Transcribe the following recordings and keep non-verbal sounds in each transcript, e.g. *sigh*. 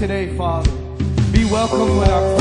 today, Father. Be welcome with our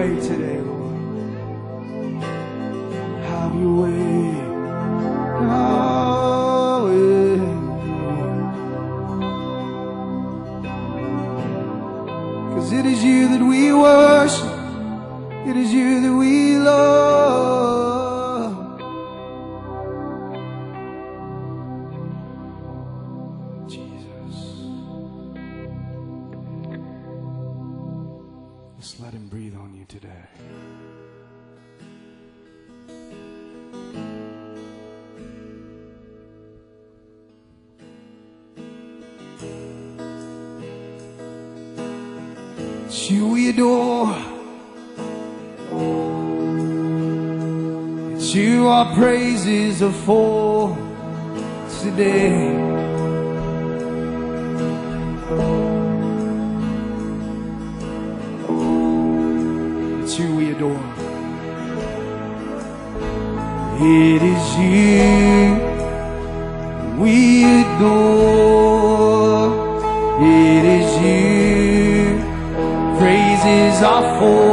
way today. is a today. It's you we adore. It is you we adore. It is you. Praises are for.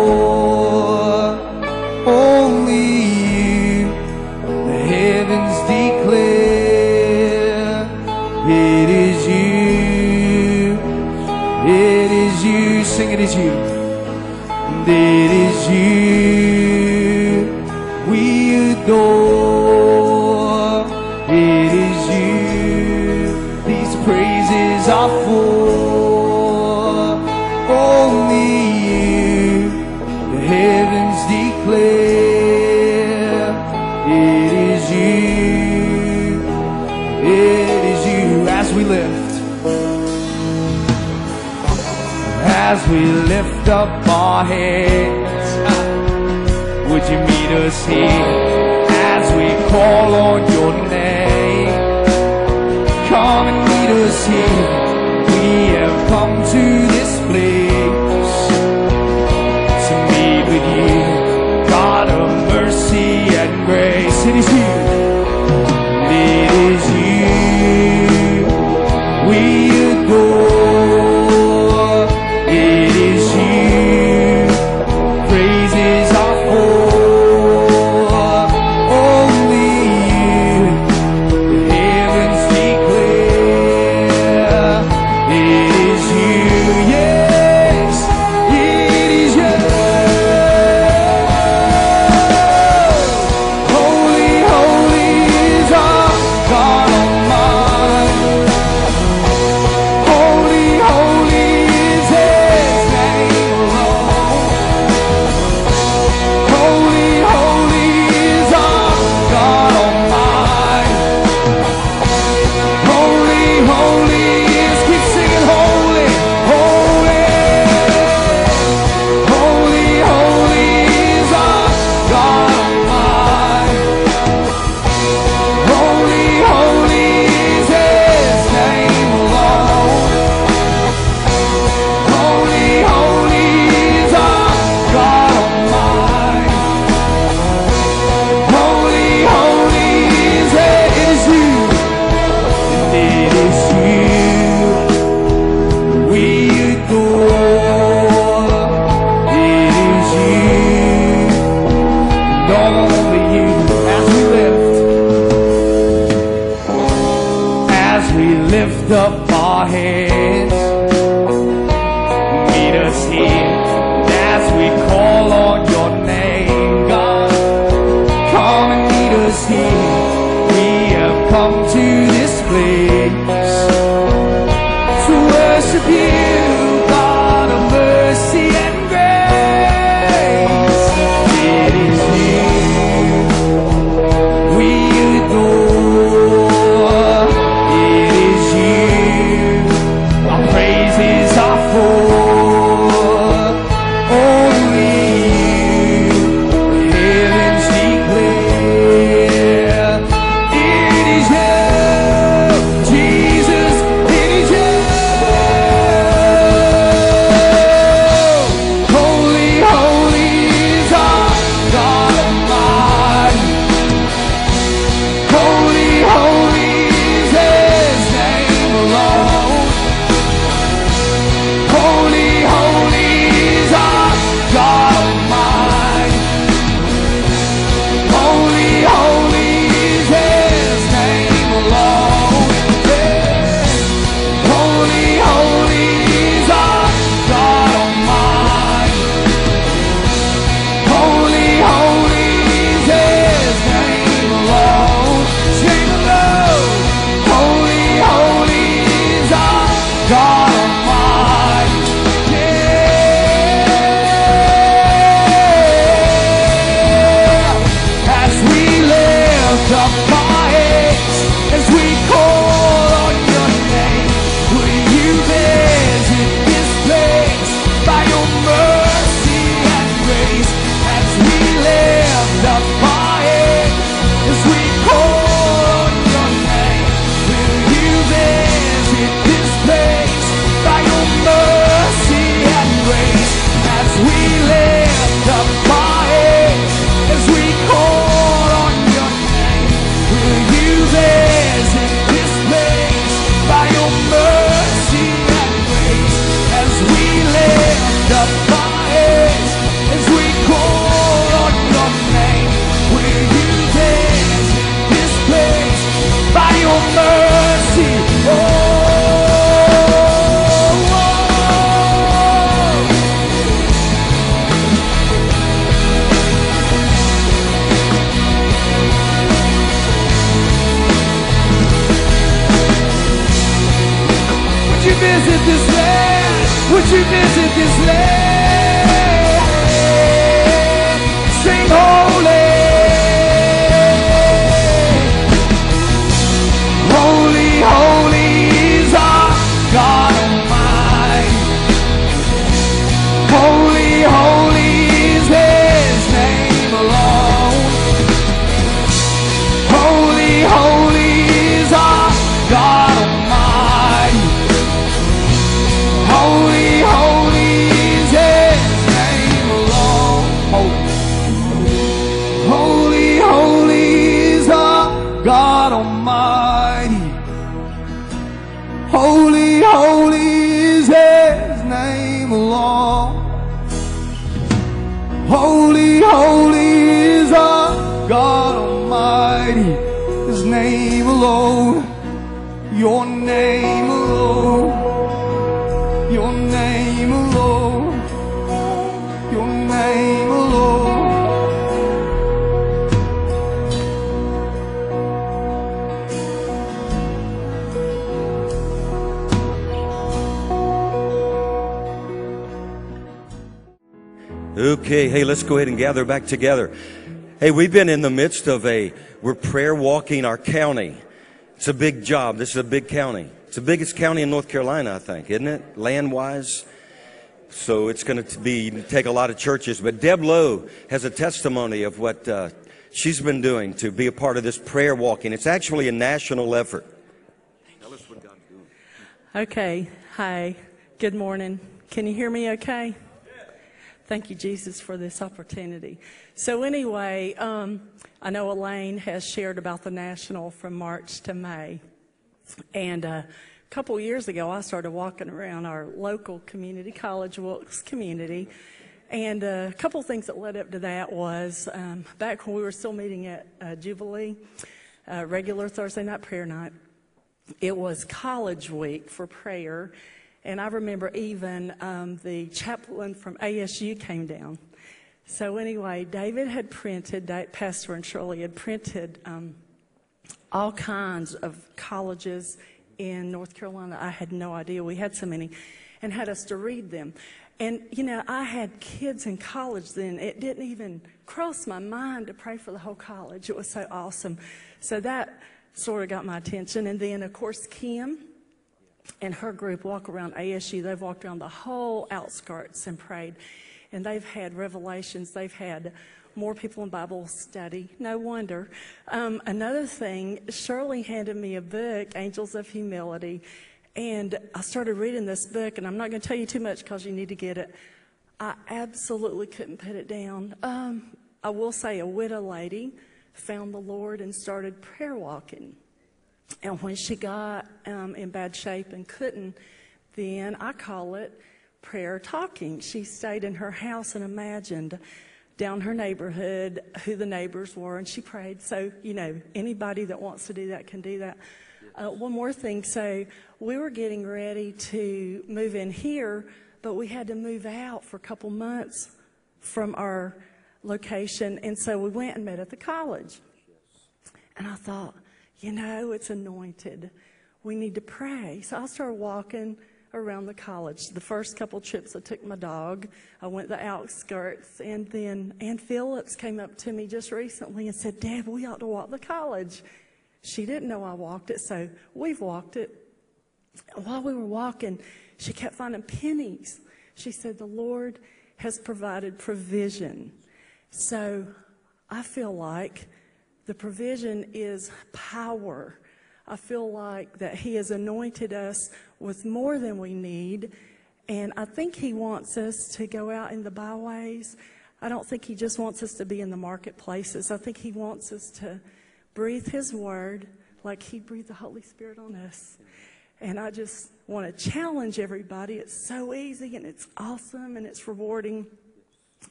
Back together. Hey, we've been in the midst of a, we're prayer walking our county. It's a big job. This is a big county. It's the biggest county in North Carolina, I think, isn't it? Land wise. So it's going to be, take a lot of churches. But Deb Lowe has a testimony of what uh, she's been doing to be a part of this prayer walking. It's actually a national effort. Tell us what God's doing. Okay. Hi. Good morning. Can you hear me okay? Thank you, Jesus, for this opportunity. So, anyway, um, I know Elaine has shared about the national from March to May. And uh, a couple years ago, I started walking around our local community, College Wilkes community. And uh, a couple things that led up to that was um, back when we were still meeting at uh, Jubilee, uh, regular Thursday night prayer night. it was college week for prayer. And I remember even um, the chaplain from ASU came down. So, anyway, David had printed, Pastor and Shirley had printed um, all kinds of colleges in North Carolina. I had no idea we had so many, and had us to read them. And, you know, I had kids in college then. It didn't even cross my mind to pray for the whole college. It was so awesome. So that sort of got my attention. And then, of course, Kim and her group walk around ASU. They've walked around the whole outskirts and prayed. And they've had revelations. They've had more people in Bible study. No wonder. Um, another thing, Shirley handed me a book, Angels of Humility. And I started reading this book, and I'm not going to tell you too much because you need to get it. I absolutely couldn't put it down. Um, I will say a widow lady found the Lord and started prayer walking. And when she got um, in bad shape and couldn't, then I call it prayer talking. She stayed in her house and imagined down her neighborhood who the neighbors were, and she prayed. So, you know, anybody that wants to do that can do that. Uh, one more thing. So, we were getting ready to move in here, but we had to move out for a couple months from our location. And so we went and met at the college. And I thought, you know, it's anointed. We need to pray. So I started walking around the college. The first couple trips I took my dog. I went the outskirts. And then Ann Phillips came up to me just recently and said, Dad, we ought to walk the college. She didn't know I walked it, so we've walked it. While we were walking, she kept finding pennies. She said, The Lord has provided provision. So I feel like the provision is power. I feel like that He has anointed us with more than we need. And I think He wants us to go out in the byways. I don't think He just wants us to be in the marketplaces. I think He wants us to breathe His word like He breathed the Holy Spirit on us. And I just want to challenge everybody. It's so easy and it's awesome and it's rewarding,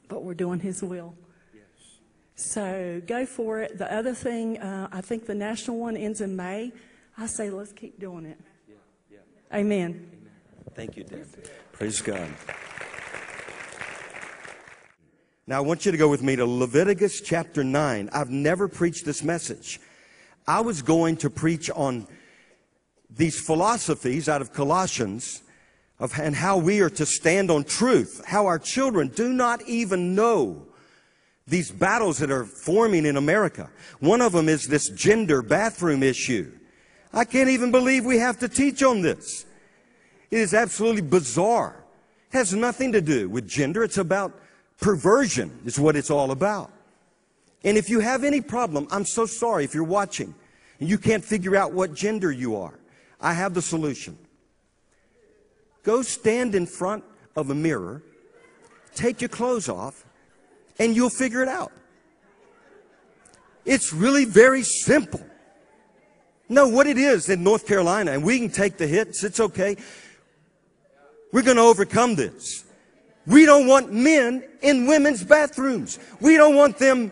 but we're doing His will. So go for it. The other thing, uh, I think the national one ends in May. I say let's keep doing it. Yeah, yeah. Amen. Amen. Thank you, Deb. Praise God. Now I want you to go with me to Leviticus chapter 9. I've never preached this message. I was going to preach on these philosophies out of Colossians of, and how we are to stand on truth, how our children do not even know these battles that are forming in America. One of them is this gender bathroom issue. I can't even believe we have to teach on this. It is absolutely bizarre. It has nothing to do with gender. It's about perversion is what it's all about. And if you have any problem, I'm so sorry if you're watching and you can't figure out what gender you are. I have the solution. Go stand in front of a mirror, take your clothes off, and you'll figure it out. It's really very simple. Know what it is in North Carolina, and we can take the hits. It's okay. We're going to overcome this. We don't want men in women's bathrooms. We don't want them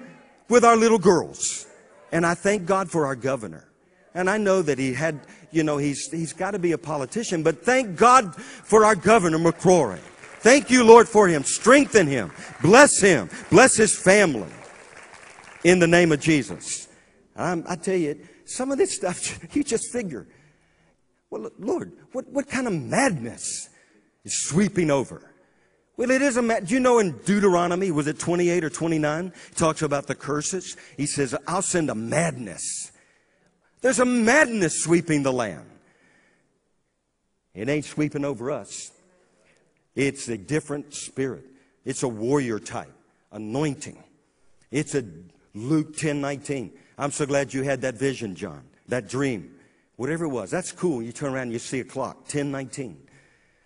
with our little girls. And I thank God for our governor. And I know that he had, you know, he's, he's got to be a politician, but thank God for our governor, McCrory. Thank you, Lord, for him. Strengthen him. Bless him. Bless his family. In the name of Jesus. I'm, I tell you, some of this stuff, *laughs* you just figure, well, Lord, what, what kind of madness is sweeping over? Well, it is a mad. You know in Deuteronomy, was it 28 or 29? He talks about the curses. He says, I'll send a madness. There's a madness sweeping the land. It ain't sweeping over us. It's a different spirit. It's a warrior type, anointing. It's a Luke 10 19. I'm so glad you had that vision, John, that dream, whatever it was. That's cool. You turn around and you see a clock, 10 19.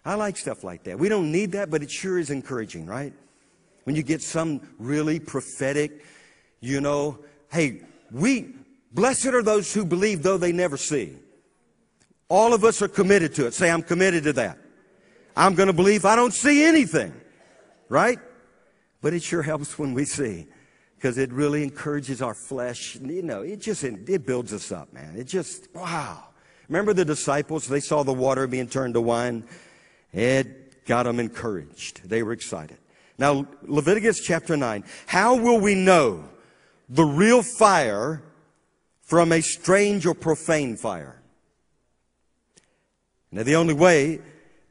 I like stuff like that. We don't need that, but it sure is encouraging, right? When you get some really prophetic, you know, hey, we, blessed are those who believe though they never see. All of us are committed to it. Say, I'm committed to that. I'm going to believe I don't see anything, right? But it sure helps when we see because it really encourages our flesh. You know, it just, it builds us up, man. It just, wow. Remember the disciples? They saw the water being turned to wine. It got them encouraged. They were excited. Now, Leviticus chapter 9. How will we know the real fire from a strange or profane fire? Now, the only way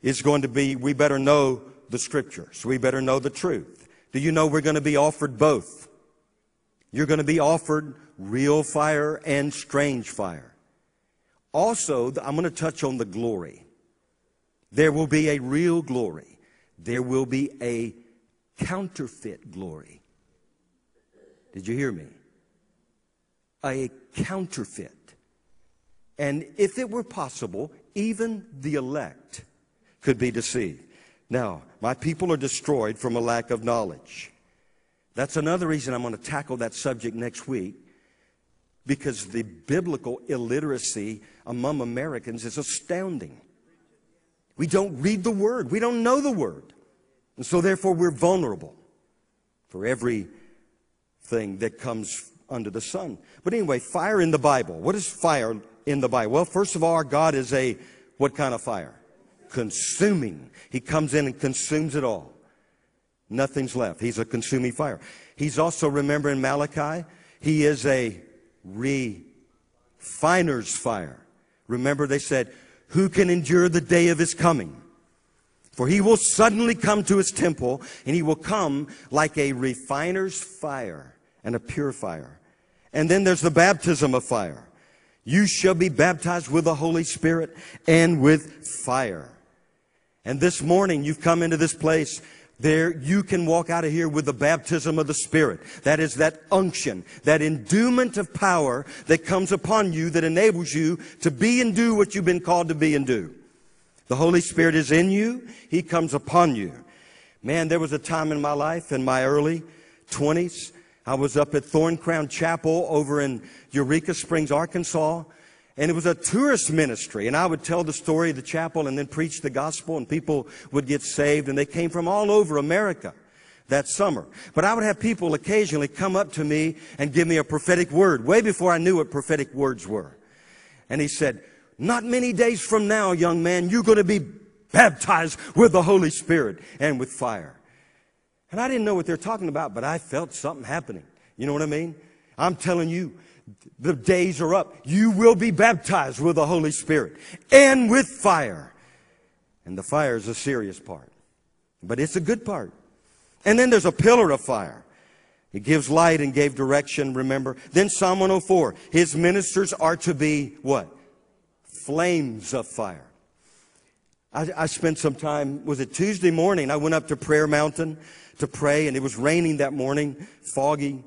is going to be we better know the scriptures. We better know the truth. Do you know we're going to be offered both? You're going to be offered real fire and strange fire. Also, I'm going to touch on the glory. There will be a real glory. There will be a counterfeit glory. Did you hear me? A counterfeit. And if it were possible, even the elect could be deceived. Now, my people are destroyed from a lack of knowledge. That's another reason I'm going to tackle that subject next week because the biblical illiteracy among Americans is astounding. We don't read the Word, we don't know the Word. And so, therefore, we're vulnerable for everything that comes under the sun. But anyway, fire in the Bible. What is fire in the Bible? Well, first of all, God is a what kind of fire? Consuming. He comes in and consumes it all. Nothing's left. He's a consuming fire. He's also, remember in Malachi, he is a refiner's fire. Remember, they said, Who can endure the day of his coming? For he will suddenly come to his temple, and he will come like a refiner's fire and a purifier. And then there's the baptism of fire. You shall be baptized with the Holy Spirit and with fire. And this morning you've come into this place there you can walk out of here with the baptism of the Spirit. That is that unction, that endowment of power that comes upon you that enables you to be and do what you've been called to be and do. The Holy Spirit is in you. He comes upon you. Man, there was a time in my life, in my early 20s, I was up at Thorncrown Chapel over in Eureka Springs, Arkansas. And it was a tourist ministry. And I would tell the story of the chapel and then preach the gospel and people would get saved. And they came from all over America that summer. But I would have people occasionally come up to me and give me a prophetic word way before I knew what prophetic words were. And he said, not many days from now, young man, you're going to be baptized with the Holy Spirit and with fire. And I didn't know what they're talking about, but I felt something happening. You know what I mean? I'm telling you, the days are up. You will be baptized with the Holy Spirit and with fire. And the fire is a serious part, but it's a good part. And then there's a pillar of fire. It gives light and gave direction, remember. Then Psalm 104, his ministers are to be what? Flames of fire. I, I spent some time, was it Tuesday morning? I went up to Prayer Mountain to pray, and it was raining that morning, foggy.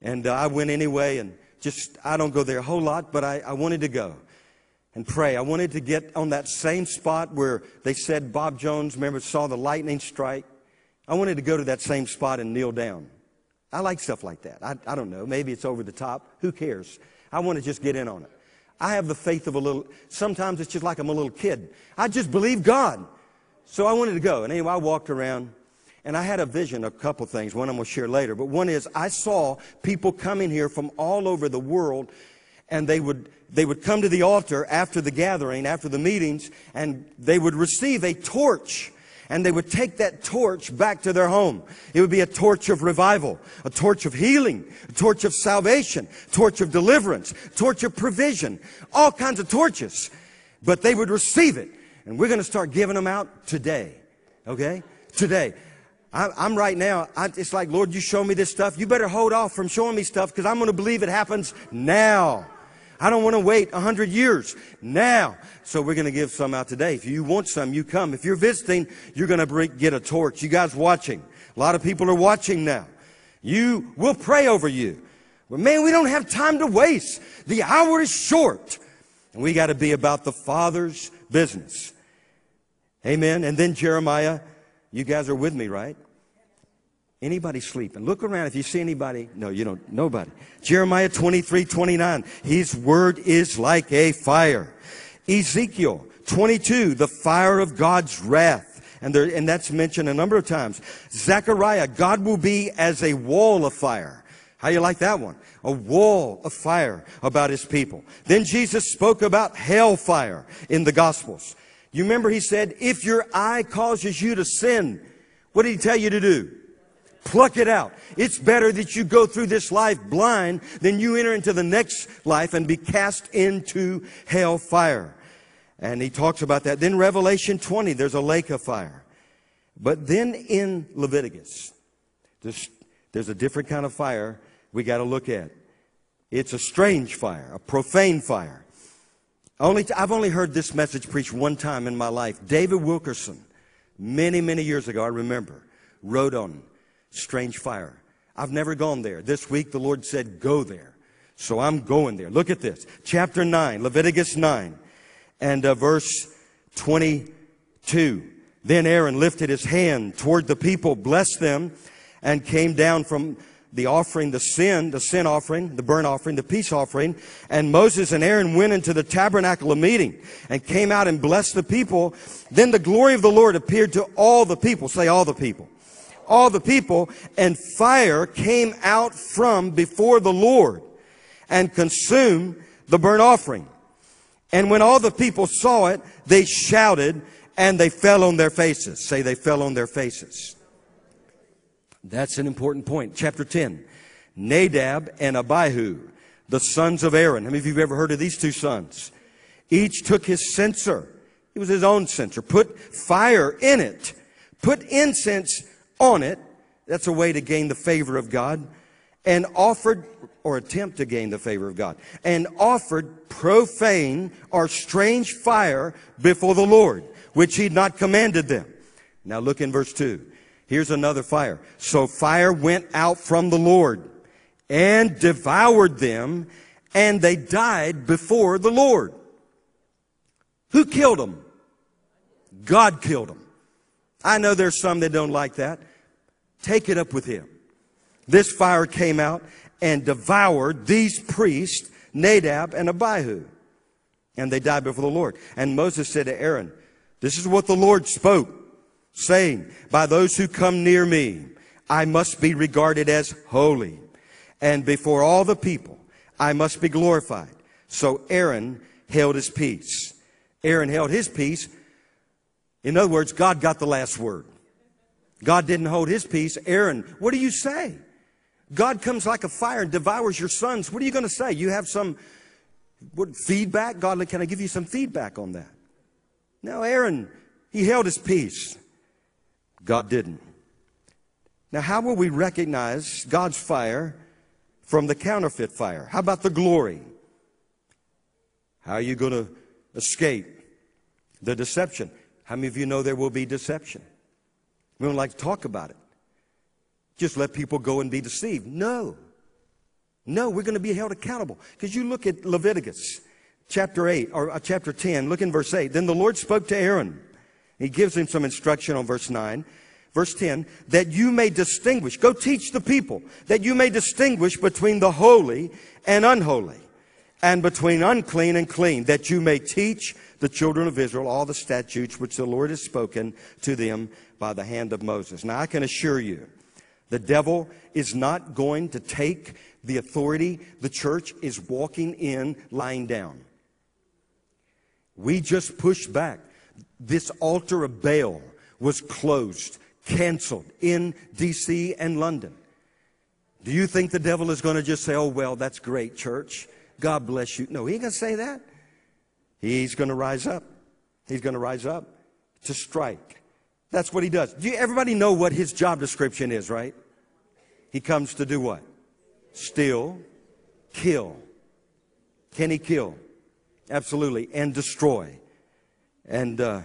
And uh, I went anyway, and just, I don't go there a whole lot, but I, I wanted to go and pray. I wanted to get on that same spot where they said Bob Jones, remember, saw the lightning strike. I wanted to go to that same spot and kneel down. I like stuff like that. I, I don't know. Maybe it's over the top. Who cares? I want to just get in on it. I have the faith of a little, sometimes it's just like I'm a little kid. I just believe God. So I wanted to go. And anyway, I walked around and I had a vision, a couple things. One I'm going to share later. But one is I saw people coming here from all over the world and they would, they would come to the altar after the gathering, after the meetings, and they would receive a torch and they would take that torch back to their home. It would be a torch of revival, a torch of healing, a torch of salvation, torch of deliverance, torch of provision, all kinds of torches. But they would receive it. And we're going to start giving them out today. Okay? Today. I, am right now, I, it's like, Lord, you show me this stuff. You better hold off from showing me stuff because I'm going to believe it happens now. I don't want to wait a hundred years now. So we're going to give some out today. If you want some, you come. If you're visiting, you're going to bring, get a torch. You guys watching. A lot of people are watching now. You, we'll pray over you. But man, we don't have time to waste. The hour is short. And we got to be about the Father's business. Amen. And then Jeremiah you guys are with me, right? Anybody sleeping? Look around. If you see anybody, no, you don't, nobody. Jeremiah 23, 29. His word is like a fire. Ezekiel 22, the fire of God's wrath. And there, and that's mentioned a number of times. Zechariah, God will be as a wall of fire. How you like that one? A wall of fire about his people. Then Jesus spoke about hellfire in the Gospels. You remember he said, if your eye causes you to sin, what did he tell you to do? Pluck it out. It's better that you go through this life blind than you enter into the next life and be cast into hell fire. And he talks about that. Then Revelation 20, there's a lake of fire. But then in Leviticus, there's, there's a different kind of fire we got to look at. It's a strange fire, a profane fire. Only i I've only heard this message preached one time in my life. David Wilkerson, many, many years ago, I remember, wrote on strange fire. I've never gone there. This week the Lord said, go there. So I'm going there. Look at this. Chapter 9, Leviticus 9 and uh, verse 22. Then Aaron lifted his hand toward the people, blessed them, and came down from the offering, the sin, the sin offering, the burnt offering, the peace offering. And Moses and Aaron went into the tabernacle of meeting and came out and blessed the people. Then the glory of the Lord appeared to all the people. Say all the people. All the people and fire came out from before the Lord and consumed the burnt offering. And when all the people saw it, they shouted and they fell on their faces. Say they fell on their faces. That's an important point. Chapter 10. Nadab and Abihu, the sons of Aaron. How many of you have ever heard of these two sons? Each took his censer. It was his own censer. Put fire in it. Put incense on it. That's a way to gain the favor of God. And offered, or attempt to gain the favor of God. And offered profane or strange fire before the Lord, which he'd not commanded them. Now look in verse 2. Here's another fire. So fire went out from the Lord and devoured them and they died before the Lord. Who killed them? God killed them. I know there's some that don't like that. Take it up with him. This fire came out and devoured these priests, Nadab and Abihu. And they died before the Lord. And Moses said to Aaron, this is what the Lord spoke saying, by those who come near me, I must be regarded as holy. And before all the people, I must be glorified. So Aaron held his peace. Aaron held his peace. In other words, God got the last word. God didn't hold his peace. Aaron, what do you say? God comes like a fire and devours your sons. What are you going to say? You have some what, feedback? God, can I give you some feedback on that? No, Aaron, he held his peace. God didn't. Now, how will we recognize God's fire from the counterfeit fire? How about the glory? How are you going to escape the deception? How many of you know there will be deception? We don't like to talk about it. Just let people go and be deceived. No. No, we're going to be held accountable. Because you look at Leviticus chapter 8 or uh, chapter 10, look in verse 8. Then the Lord spoke to Aaron he gives him some instruction on verse 9. Verse 10, that you may distinguish, go teach the people, that you may distinguish between the holy and unholy, and between unclean and clean, that you may teach the children of Israel all the statutes which the Lord has spoken to them by the hand of Moses. Now I can assure you, the devil is not going to take the authority the church is walking in lying down. We just push back this altar of Baal was closed, canceled in DC and London. Do you think the devil is going to just say, oh, well, that's great, church. God bless you? No, he ain't going to say that. He's going to rise up. He's going to rise up to strike. That's what he does. Do you, everybody know what his job description is, right? He comes to do what? Steal, kill. Can he kill? Absolutely. And destroy. And uh,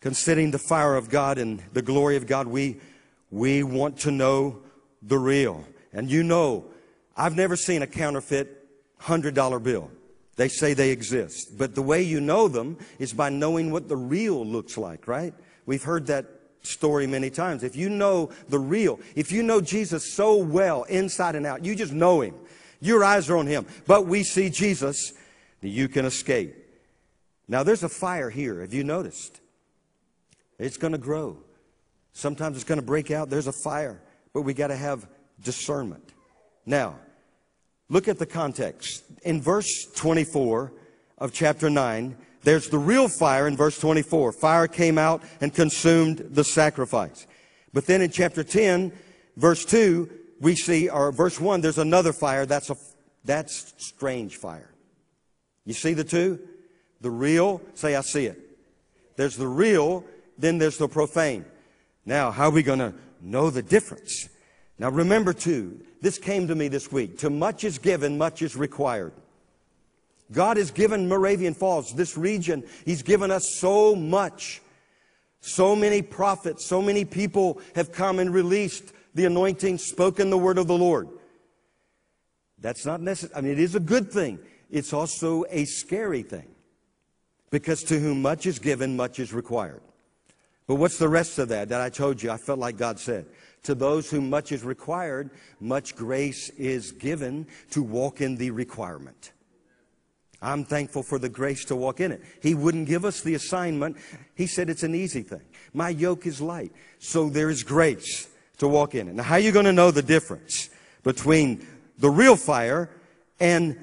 considering the fire of God and the glory of God, we, we want to know the real. And you know, I've never seen a counterfeit $100 bill. They say they exist. But the way you know them is by knowing what the real looks like, right? We've heard that story many times. If you know the real, if you know Jesus so well inside and out, you just know him. Your eyes are on him. But we see Jesus, you can escape. Now there's a fire here. Have you noticed? It's going to grow. Sometimes it's going to break out. There's a fire, but we got to have discernment. Now, look at the context. In verse 24 of chapter 9, there's the real fire in verse 24. Fire came out and consumed the sacrifice. But then in chapter 10, verse 2, we see, or verse 1, there's another fire. That's a, that's strange fire. You see the two? The real, say I see it. There's the real, then there's the profane. Now, how are we going to know the difference? Now remember too, this came to me this week. To much is given, much is required. God has given Moravian Falls, this region, He's given us so much. So many prophets, so many people have come and released the anointing, spoken the word of the Lord. That's not necessary. I mean, it is a good thing. It's also a scary thing. Because to whom much is given, much is required. But what's the rest of that that I told you? I felt like God said. To those whom much is required, much grace is given to walk in the requirement. I'm thankful for the grace to walk in it. He wouldn't give us the assignment. He said it's an easy thing. My yoke is light. So there is grace to walk in it. Now, how are you going to know the difference between the real fire and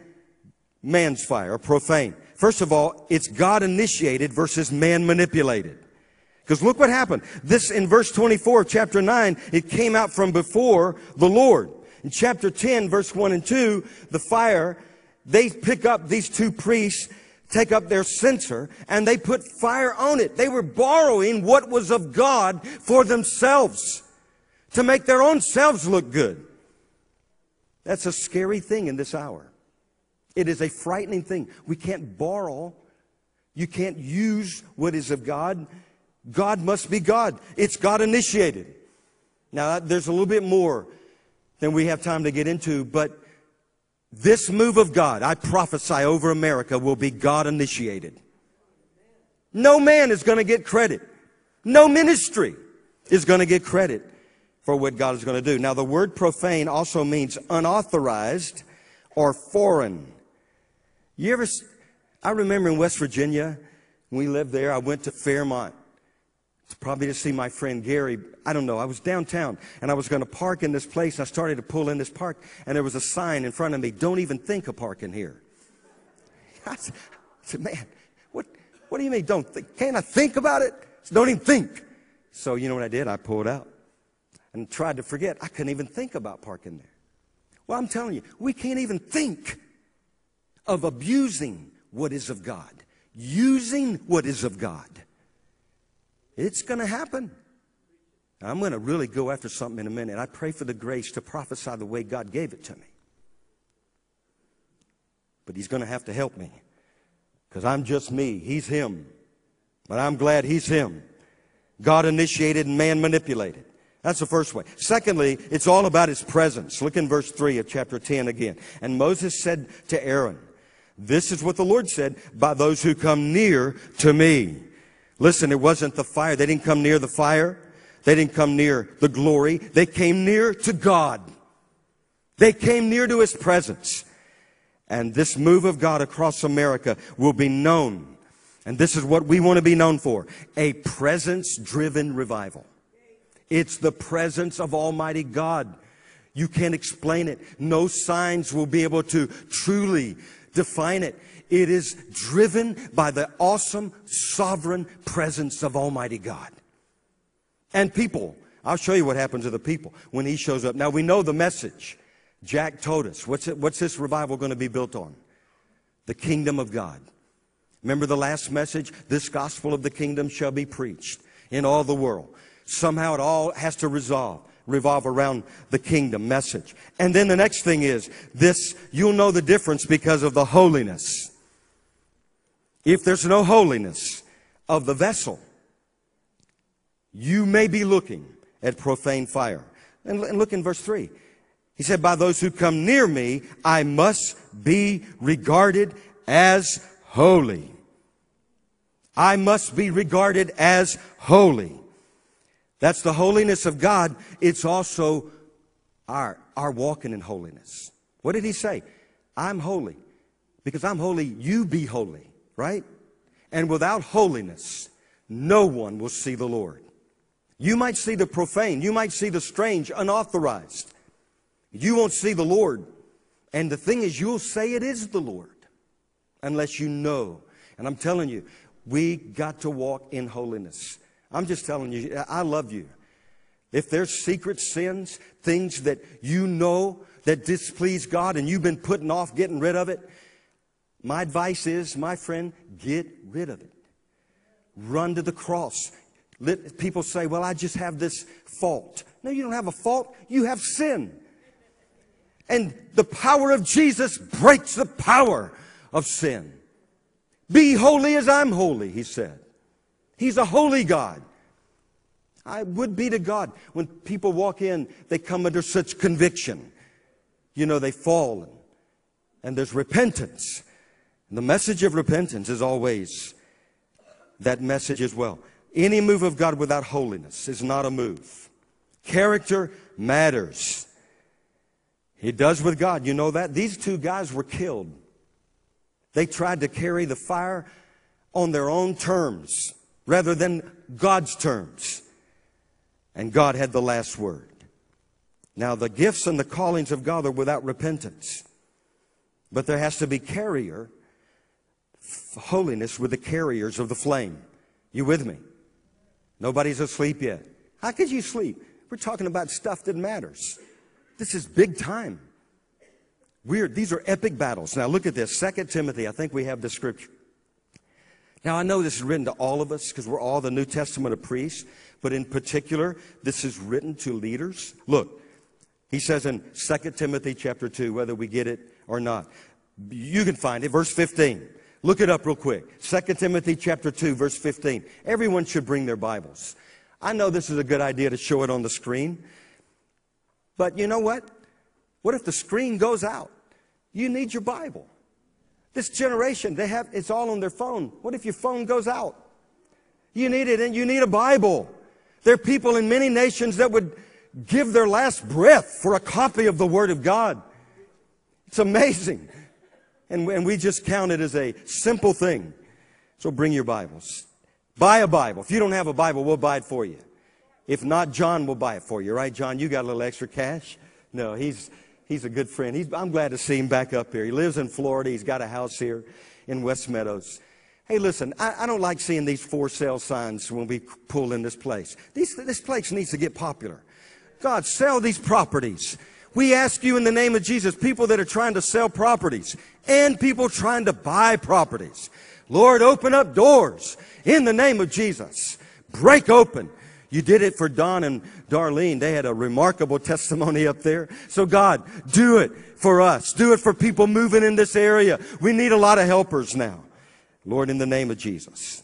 man's fire, profane? First of all, it's God initiated versus man manipulated. Because look what happened. This in verse 24 chapter 9, it came out from before the Lord. In chapter 10, verse 1 and 2, the fire, they pick up these two priests, take up their censer, and they put fire on it. They were borrowing what was of God for themselves to make their own selves look good. That's a scary thing in this hour. It is a frightening thing. We can't borrow. You can't use what is of God God must be God. It's God initiated. Now, there's a little bit more than we have time to get into, but this move of God, I prophesy over America, will be God initiated. No man is going to get credit. No ministry is going to get credit for what God is going to do. Now, the word profane also means unauthorized or foreign. You ever, I remember in West Virginia, we lived there, I went to Fairmont probably to see my friend Gary. I don't know. I was downtown and I was going to park in this place. I started to pull in this park and there was a sign in front of me, don't even think of parking here. I said, man, what, what do you mean don't think? Can't I think about it? Said, don't even think. So you know what I did? I pulled out and tried to forget. I couldn't even think about parking there. Well, I'm telling you, we can't even think of abusing what is of God, using what is of God. It's going to happen. I'm going to really go after something in a minute. I pray for the grace to prophesy the way God gave it to me. But He's going to have to help me because I'm just me. He's Him. But I'm glad He's Him. God initiated and man manipulated. That's the first way. Secondly, it's all about His presence. Look in verse 3 of chapter 10 again. And Moses said to Aaron, This is what the Lord said, by those who come near to me. Listen, it wasn't the fire. They didn't come near the fire. They didn't come near the glory. They came near to God. They came near to His presence. And this move of God across America will be known. And this is what we want to be known for. A presence driven revival. It's the presence of Almighty God. You can't explain it. No signs will be able to truly define it. It is driven by the awesome, sovereign presence of Almighty God. And people. I'll show you what happens to the people when He shows up. Now we know the message. Jack told us. What's, it, what's this revival going to be built on? The kingdom of God. Remember the last message? This gospel of the kingdom shall be preached in all the world. Somehow it all has to resolve revolve around the kingdom message. And then the next thing is this, you'll know the difference because of the holiness. If there's no holiness of the vessel, you may be looking at profane fire. And look in verse 3. He said, By those who come near me, I must be regarded as holy. I must be regarded as holy. That's the holiness of God. It's also our, our walking in holiness. What did he say? I'm holy. Because I'm holy, you be holy right? And without holiness, no one will see the Lord. You might see the profane, you might see the strange, unauthorized. You won't see the Lord. And the thing is, you'll say it is the Lord unless you know. And I'm telling you, we got to walk in holiness. I'm just telling you, I love you. If there's secret sins, things that you know that displease God and you've been putting off getting rid of it, my advice is, my friend, get rid of it. Run to the cross. Let people say, well, I just have this fault. No, you don't have a fault. You have sin. And the power of Jesus breaks the power of sin. Be holy as I'm holy, he said. He's a holy God. I would be to God when people walk in, they come under such conviction. You know, they fall and, and there's repentance. And the message of repentance is always that message as well. Any move of God without holiness is not a move. Character matters. It does with God. You know that? These two guys were killed. They tried to carry the fire on their own terms rather than God's terms. And God had the last word. Now, the gifts and the callings of God are without repentance. But there has to be carrier holiness with the carriers of the flame. You with me? Nobody's asleep yet. How could you sleep? We're talking about stuff that matters. This is big time. Weird. These are epic battles. Now look at this. Second Timothy. I think we have the scripture. Now I know this is written to all of us because we're all the New Testament of priests, but in particular, this is written to leaders. Look, he says in 2 Timothy chapter 2, whether we get it or not. You can find it, verse 15. Look it up real quick. 2 Timothy chapter 2, verse 15. Everyone should bring their Bibles. I know this is a good idea to show it on the screen, but you know what? What if the screen goes out? You need your Bible. This generation, they have, it's all on their phone. What if your phone goes out? You need it and you need a Bible. There are people in many nations that would give their last breath for a copy of the Word of God. It's amazing. And, and we just count it as a simple thing. So bring your Bibles. Buy a Bible. If you don't have a Bible, we'll buy it for you. If not, John will buy it for you, right, John? You got a little extra cash? No, he's, he's a good friend. He's, I'm glad to see him back up here. He lives in Florida. He's got a house here in West Meadows. Hey, listen, I, I don't like seeing these for sale signs when we pull in this place. These, this place needs to get popular. God, sell these properties. We ask you in the name of Jesus, people that are trying to sell properties and people trying to buy properties. Lord, open up doors in the name of Jesus. Break open. You did it for Don and Darlene. They had a remarkable testimony up there. So God, do it for us. Do it for people moving in this area. We need a lot of helpers now. Lord, in the name of Jesus.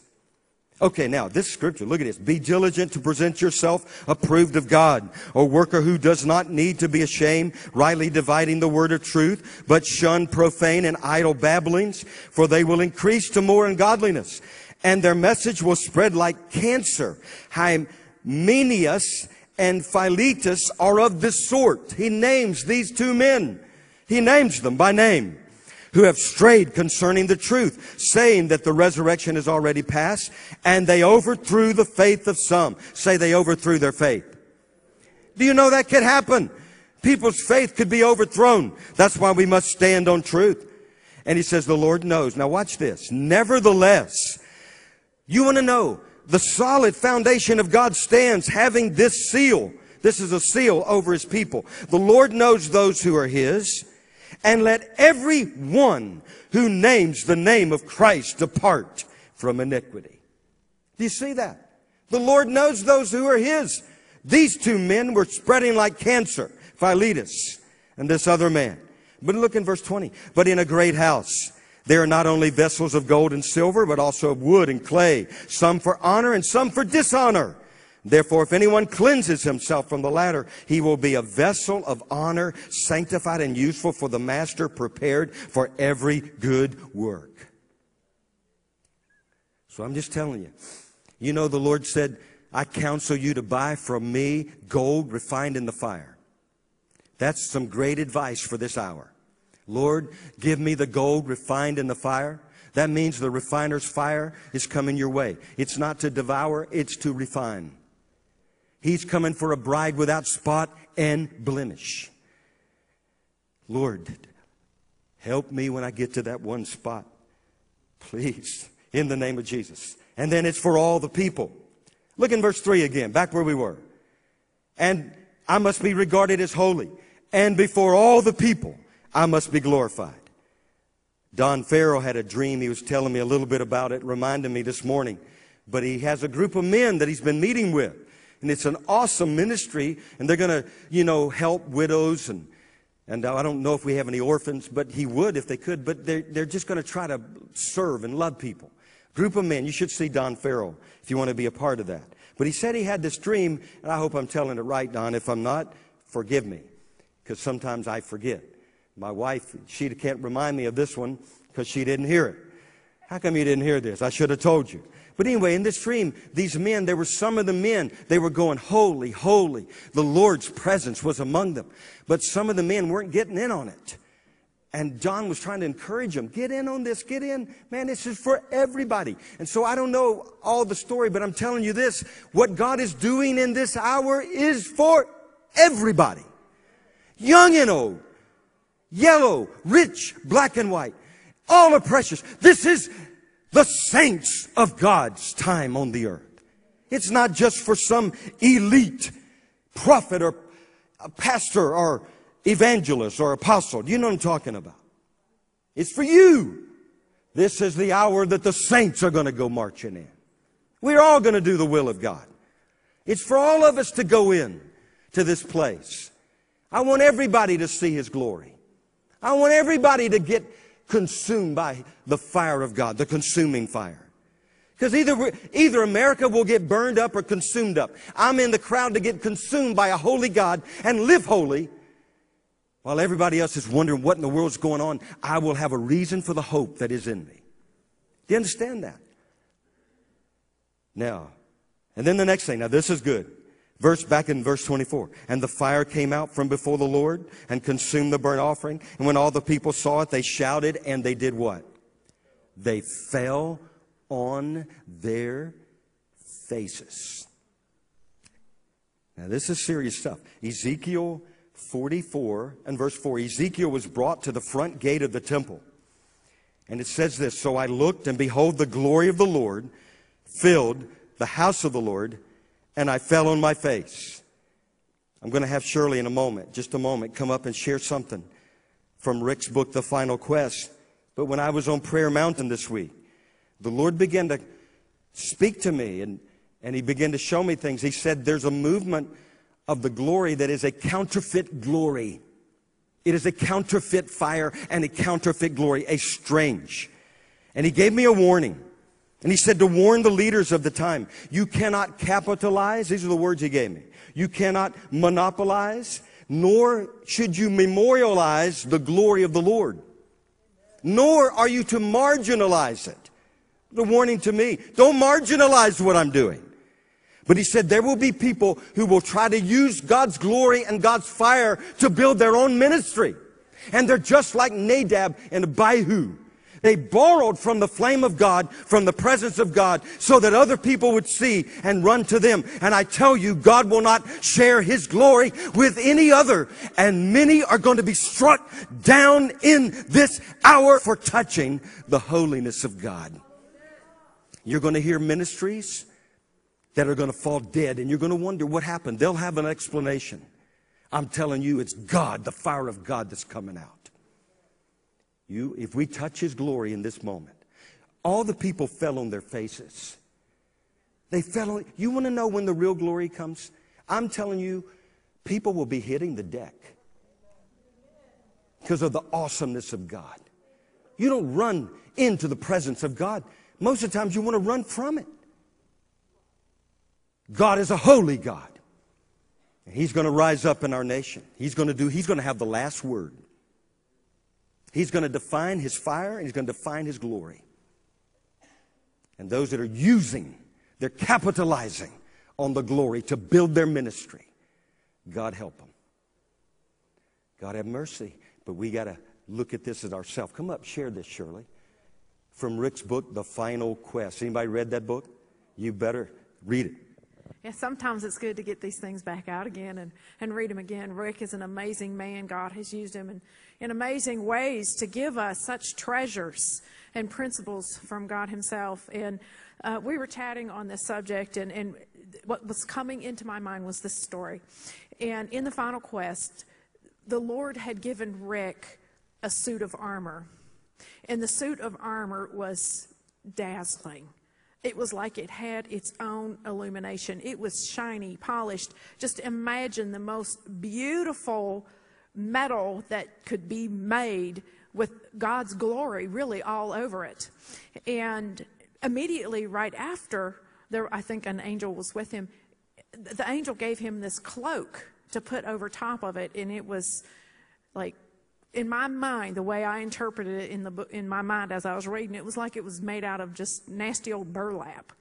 Okay, now this scripture, look at this. Be diligent to present yourself approved of God, a worker who does not need to be ashamed, rightly dividing the word of truth, but shun profane and idle babblings, for they will increase to more ungodliness, and their message will spread like cancer. Hymenaeus and Philetus are of this sort. He names these two men. He names them by name who have strayed concerning the truth, saying that the resurrection is already past, and they overthrew the faith of some. Say they overthrew their faith. Do you know that could happen? People's faith could be overthrown. That's why we must stand on truth. And he says, the Lord knows. Now watch this. Nevertheless, you want to know, the solid foundation of God stands having this seal. This is a seal over his people. The Lord knows those who are his and let every one who names the name of Christ depart from iniquity. Do you see that? The Lord knows those who are His. These two men were spreading like cancer, Philetus and this other man. But look in verse 20. But in a great house, there are not only vessels of gold and silver, but also of wood and clay, some for honor and some for dishonor. Therefore, if anyone cleanses himself from the latter, he will be a vessel of honor, sanctified and useful for the master, prepared for every good work. So I'm just telling you. You know, the Lord said, I counsel you to buy from me gold refined in the fire. That's some great advice for this hour. Lord, give me the gold refined in the fire. That means the refiner's fire is coming your way. It's not to devour, it's to refine. He's coming for a bride without spot and blemish. Lord, help me when I get to that one spot. Please, in the name of Jesus. And then it's for all the people. Look in verse 3 again, back where we were. And I must be regarded as holy. And before all the people, I must be glorified. Don Farrell had a dream. He was telling me a little bit about it, reminding me this morning. But he has a group of men that he's been meeting with. And it's an awesome ministry. And they're going to, you know, help widows and, and I don't know if we have any orphans, but he would if they could. But they're, they're just going to try to serve and love people. Group of men. You should see Don Farrell if you want to be a part of that. But he said he had this dream, and I hope I'm telling it right, Don. If I'm not, forgive me, because sometimes I forget. My wife, she can't remind me of this one because she didn't hear it. How come you didn't hear this? I should have told you. But anyway, in this dream, these men, there were some of the men, they were going, holy, holy. The Lord's presence was among them. But some of the men weren't getting in on it. And John was trying to encourage them, get in on this, get in. Man, this is for everybody. And so I don't know all the story, but I'm telling you this. What God is doing in this hour is for everybody. Young and old. Yellow, rich, black and white. All are precious. This is the saints of God's time on the earth. It's not just for some elite prophet or pastor or evangelist or apostle. Do you know what I'm talking about? It's for you. This is the hour that the saints are going to go marching in. We're all going to do the will of God. It's for all of us to go in to this place. I want everybody to see His glory. I want everybody to get consumed by the fire of God, the consuming fire. Because either, either America will get burned up or consumed up. I'm in the crowd to get consumed by a holy God and live holy while everybody else is wondering what in the world's going on, I will have a reason for the hope that is in me. Do you understand that? Now, and then the next thing. Now, this is good. Verse back in verse 24. And the fire came out from before the Lord and consumed the burnt offering. And when all the people saw it, they shouted and they did what? They fell on their faces. Now, this is serious stuff. Ezekiel 44 and verse 4, Ezekiel was brought to the front gate of the temple. And it says this So I looked, and behold, the glory of the Lord filled the house of the Lord, and I fell on my face. I'm going to have Shirley in a moment, just a moment, come up and share something from Rick's book, The Final Quest. But when I was on Prayer Mountain this week, the Lord began to speak to me and, and He began to show me things. He said, There's a movement of the glory that is a counterfeit glory. It is a counterfeit fire and a counterfeit glory, a strange. And he gave me a warning. And he said to warn the leaders of the time, you cannot capitalize. These are the words he gave me. You cannot monopolize, nor should you memorialize the glory of the Lord. Nor are you to marginalize it. The warning to me. Don't marginalize what I'm doing. But he said there will be people who will try to use God's glory and God's fire to build their own ministry. And they're just like Nadab and Abihu. They borrowed from the flame of God, from the presence of God, so that other people would see and run to them. And I tell you, God will not share His glory with any other. And many are going to be struck down in this hour for touching the holiness of God. You're going to hear ministries that are going to fall dead, and you're going to wonder what happened. They'll have an explanation. I'm telling you, it's God, the fire of God that's coming out. You, if we touch His glory in this moment, all the people fell on their faces. They fell on. You want to know when the real glory comes? I'm telling you, people will be hitting the deck because of the awesomeness of God. You don't run into the presence of God. Most of the times, you want to run from it. God is a holy God. And He's going to rise up in our nation. He's going to do, he's going to have the last word. He's going to define his fire and he's going to define his glory. And those that are using, they're capitalizing on the glory to build their ministry. God help them. God have mercy. But we got to look at this as ourselves. Come up, share this, Shirley. From Rick's book, The Final Quest. Anybody read that book? You better read it. Yeah, sometimes it's good to get these things back out again and, and read them again. Rick is an amazing man. God has used him in, in amazing ways to give us such treasures and principles from God Himself. And uh, we were chatting on this subject, and, and what was coming into my mind was this story. And in the final quest, the Lord had given Rick a suit of armor. And the suit of armor was dazzling. It was like it had its own illumination. It was shiny, polished. Just imagine the most beautiful metal that could be made with God's glory really all over it. And immediately right after, there, I think an angel was with him. The angel gave him this cloak to put over top of it, and it was like in my mind, the way I interpreted it in the in my mind as I was reading, it was like it was made out of just nasty old burlap.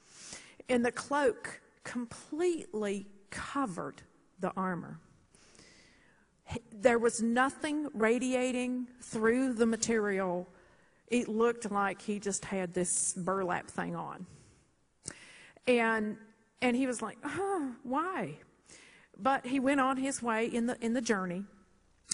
And the cloak completely covered the armor. There was nothing radiating through the material. It looked like he just had this burlap thing on. And and he was like, oh, why? But he went on his way in the in the journey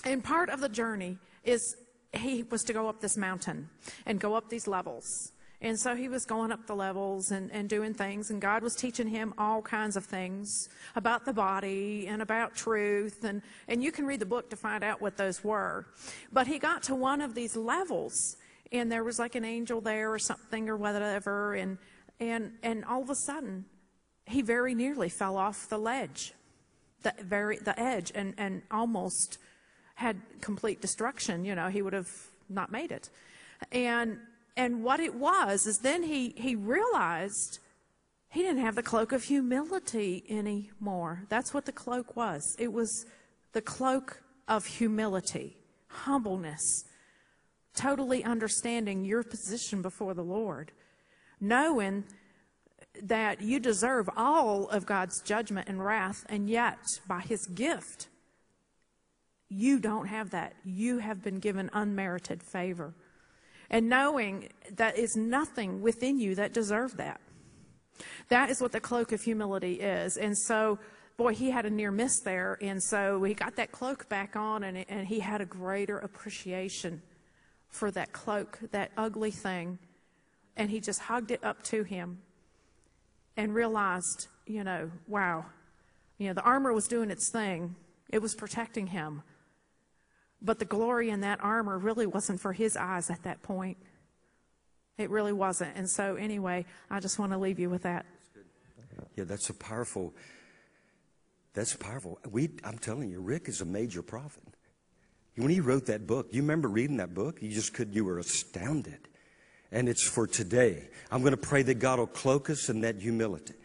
and part of the journey is he was to go up this mountain and go up these levels. And so he was going up the levels and, and doing things, and God was teaching him all kinds of things about the body and about truth. And, and you can read the book to find out what those were. But he got to one of these levels, and there was like an angel there or something or whatever. And, and, and all of a sudden, he very nearly fell off the ledge, the, very, the edge, and, and almost had complete destruction, you know, he would have not made it. And and what it was is then he he realized he didn't have the cloak of humility anymore. That's what the cloak was. It was the cloak of humility, humbleness, totally understanding your position before the Lord, knowing that you deserve all of God's judgment and wrath, and yet by his gift, you don't have that. You have been given unmerited favor. And knowing that is nothing within you that deserve that. That is what the cloak of humility is. And so, boy, he had a near miss there. And so he got that cloak back on and, and he had a greater appreciation for that cloak, that ugly thing. And he just hugged it up to him and realized, you know, wow, you know, the armor was doing its thing. It was protecting him. But the glory in that armor really wasn't for his eyes at that point. It really wasn't. And so, anyway, I just want to leave you with that. Yeah, that's a powerful. That's powerful. We, I'm telling you, Rick is a major prophet. When he wrote that book, you remember reading that book? You just could, you were astounded. And it's for today. I'm going to pray that God will cloak us in that humility,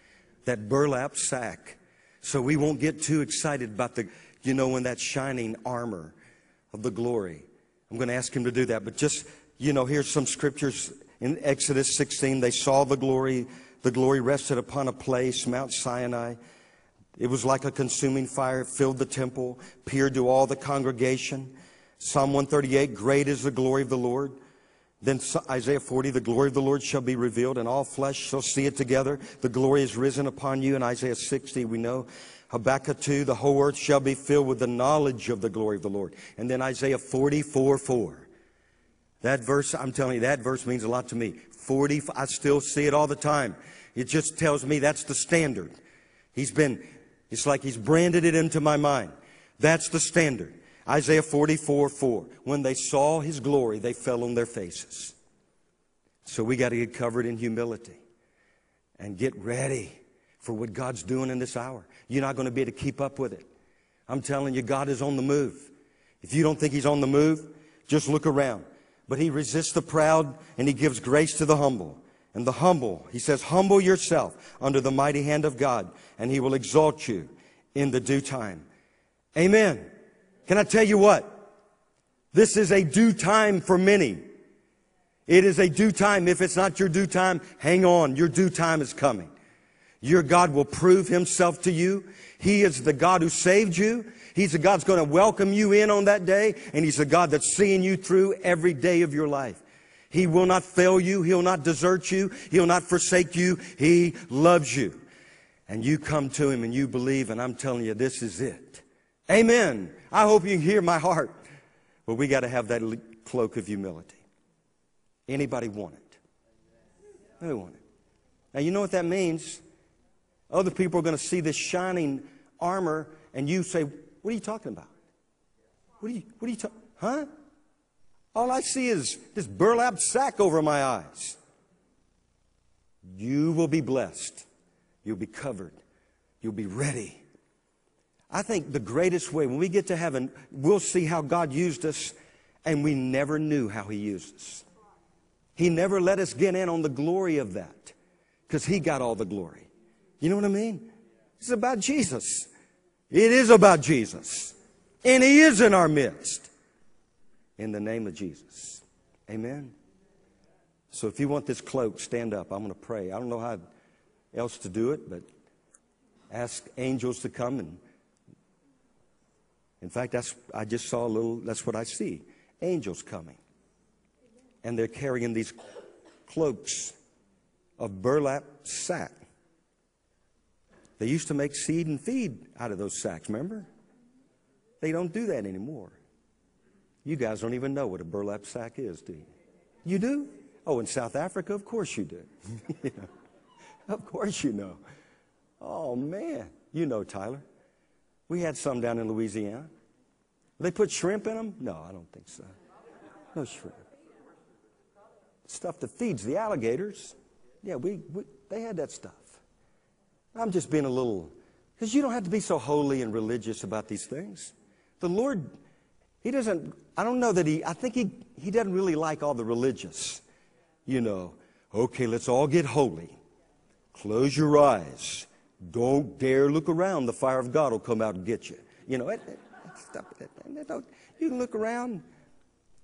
that burlap sack, so we won't get too excited about the, you know, in that shining armor of the glory. I'm going to ask him to do that. But just, you know, here's some scriptures in Exodus 16. They saw the glory. The glory rested upon a place, Mount Sinai. It was like a consuming fire. It filled the temple, appeared to all the congregation. Psalm 138, great is the glory of the Lord. Then Isaiah 40, the glory of the Lord shall be revealed, and all flesh shall see it together. The glory is risen upon you. In Isaiah 60, we know Habakkuk 2, the whole earth shall be filled with the knowledge of the glory of the Lord. And then Isaiah 44, 4. That verse, I'm telling you, that verse means a lot to me. 40, I still see it all the time. It just tells me that's the standard. He's been, it's like he's branded it into my mind. That's the standard. Isaiah 44, 4. When they saw his glory, they fell on their faces. So we got to get covered in humility and get ready for what God's doing in this hour. You're not going to be able to keep up with it. I'm telling you, God is on the move. If you don't think He's on the move, just look around. But He resists the proud and He gives grace to the humble. And the humble, He says, humble yourself under the mighty hand of God and He will exalt you in the due time. Amen. Can I tell you what? This is a due time for many. It is a due time. If it's not your due time, hang on. Your due time is coming. Your God will prove himself to you. He is the God who saved you. He's the God that's going to welcome you in on that day. And he's the God that's seeing you through every day of your life. He will not fail you. He'll not desert you. He'll not forsake you. He loves you. and you come to him and you believe, and I'm telling you, this is it. Amen. I hope you hear my heart. But we got to have that cloak of humility. Anybody want it? Who want it? Now, you know what that means? Other people are going to see this shining armor, and you say, What are you talking about? What are you, what are you talking, huh? All I see is this burlap sack over my eyes. You will be blessed. You'll be covered. You'll be ready. I think the greatest way, when we get to heaven, we'll see how God used us, and we never knew how He used us. He never let us get in on the glory of that because He got all the glory. You know what I mean? It's about Jesus. It is about Jesus. And He is in our midst. In the name of Jesus. Amen. So if you want this cloak, stand up. I'm going to pray. I don't know how else to do it, but ask angels to come and in fact that's I just saw a little that's what I see. Angels coming. And they're carrying these cloaks of burlap sack. They used to make seed and feed out of those sacks, remember? They don't do that anymore. You guys don't even know what a burlap sack is, do you? You do? Oh, in South Africa, of course you do. *laughs* Of course you know. Oh, man. You know, Tyler. We had some down in Louisiana. They put shrimp in them? No, I don't think so. No shrimp. Stuff that feeds the alligators. Yeah, we, we they had that stuff. I'm just being a little, because you don't have to be so holy and religious about these things. The Lord, He doesn't, I don't know that He, I think He, he doesn't really like all the religious. You know, okay, let's all get holy. Close your eyes. Don't dare look around. The fire of God will come out and get you. You know, it, it, it, you can look around.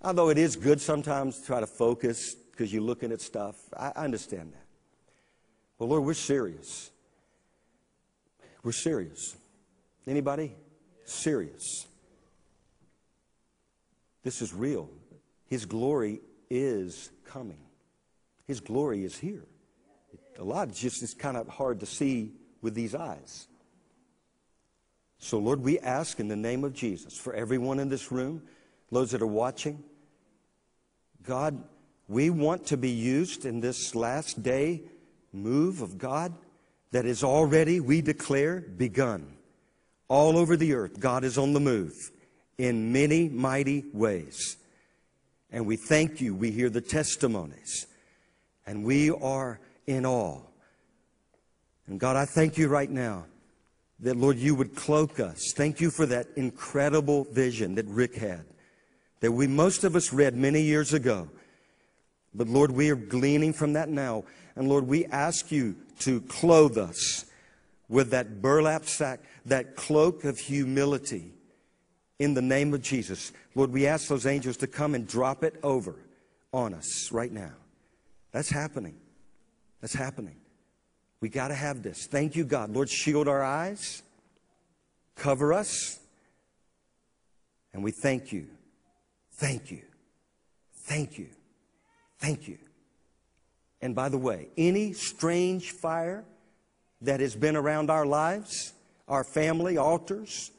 Although it is good sometimes to try to focus because you're looking at stuff. I, I understand that. But Lord, we're serious. We're serious. Anybody? Serious. This is real. His glory is coming. His glory is here a lot just is kind of hard to see with these eyes. So, Lord, we ask in the name of Jesus for everyone in this room, those that are watching, God, we want to be used in this last day move of God that is already, we declare, begun. All over the earth, God is on the move in many mighty ways. And we thank you. We hear the testimonies. And we are in awe. And God, I thank you right now that, Lord, you would cloak us. Thank you for that incredible vision that Rick had, that we, most of us read many years ago. But Lord, we are gleaning from that now. And Lord, we ask you to clothe us with that burlap sack, that cloak of humility in the name of Jesus. Lord, we ask those angels to come and drop it over on us right now. That's happening. That's happening. We got to have this. Thank you, God. Lord, shield our eyes, cover us, and we thank you. Thank you. Thank you. Thank you. And by the way, any strange fire that has been around our lives, our family altars,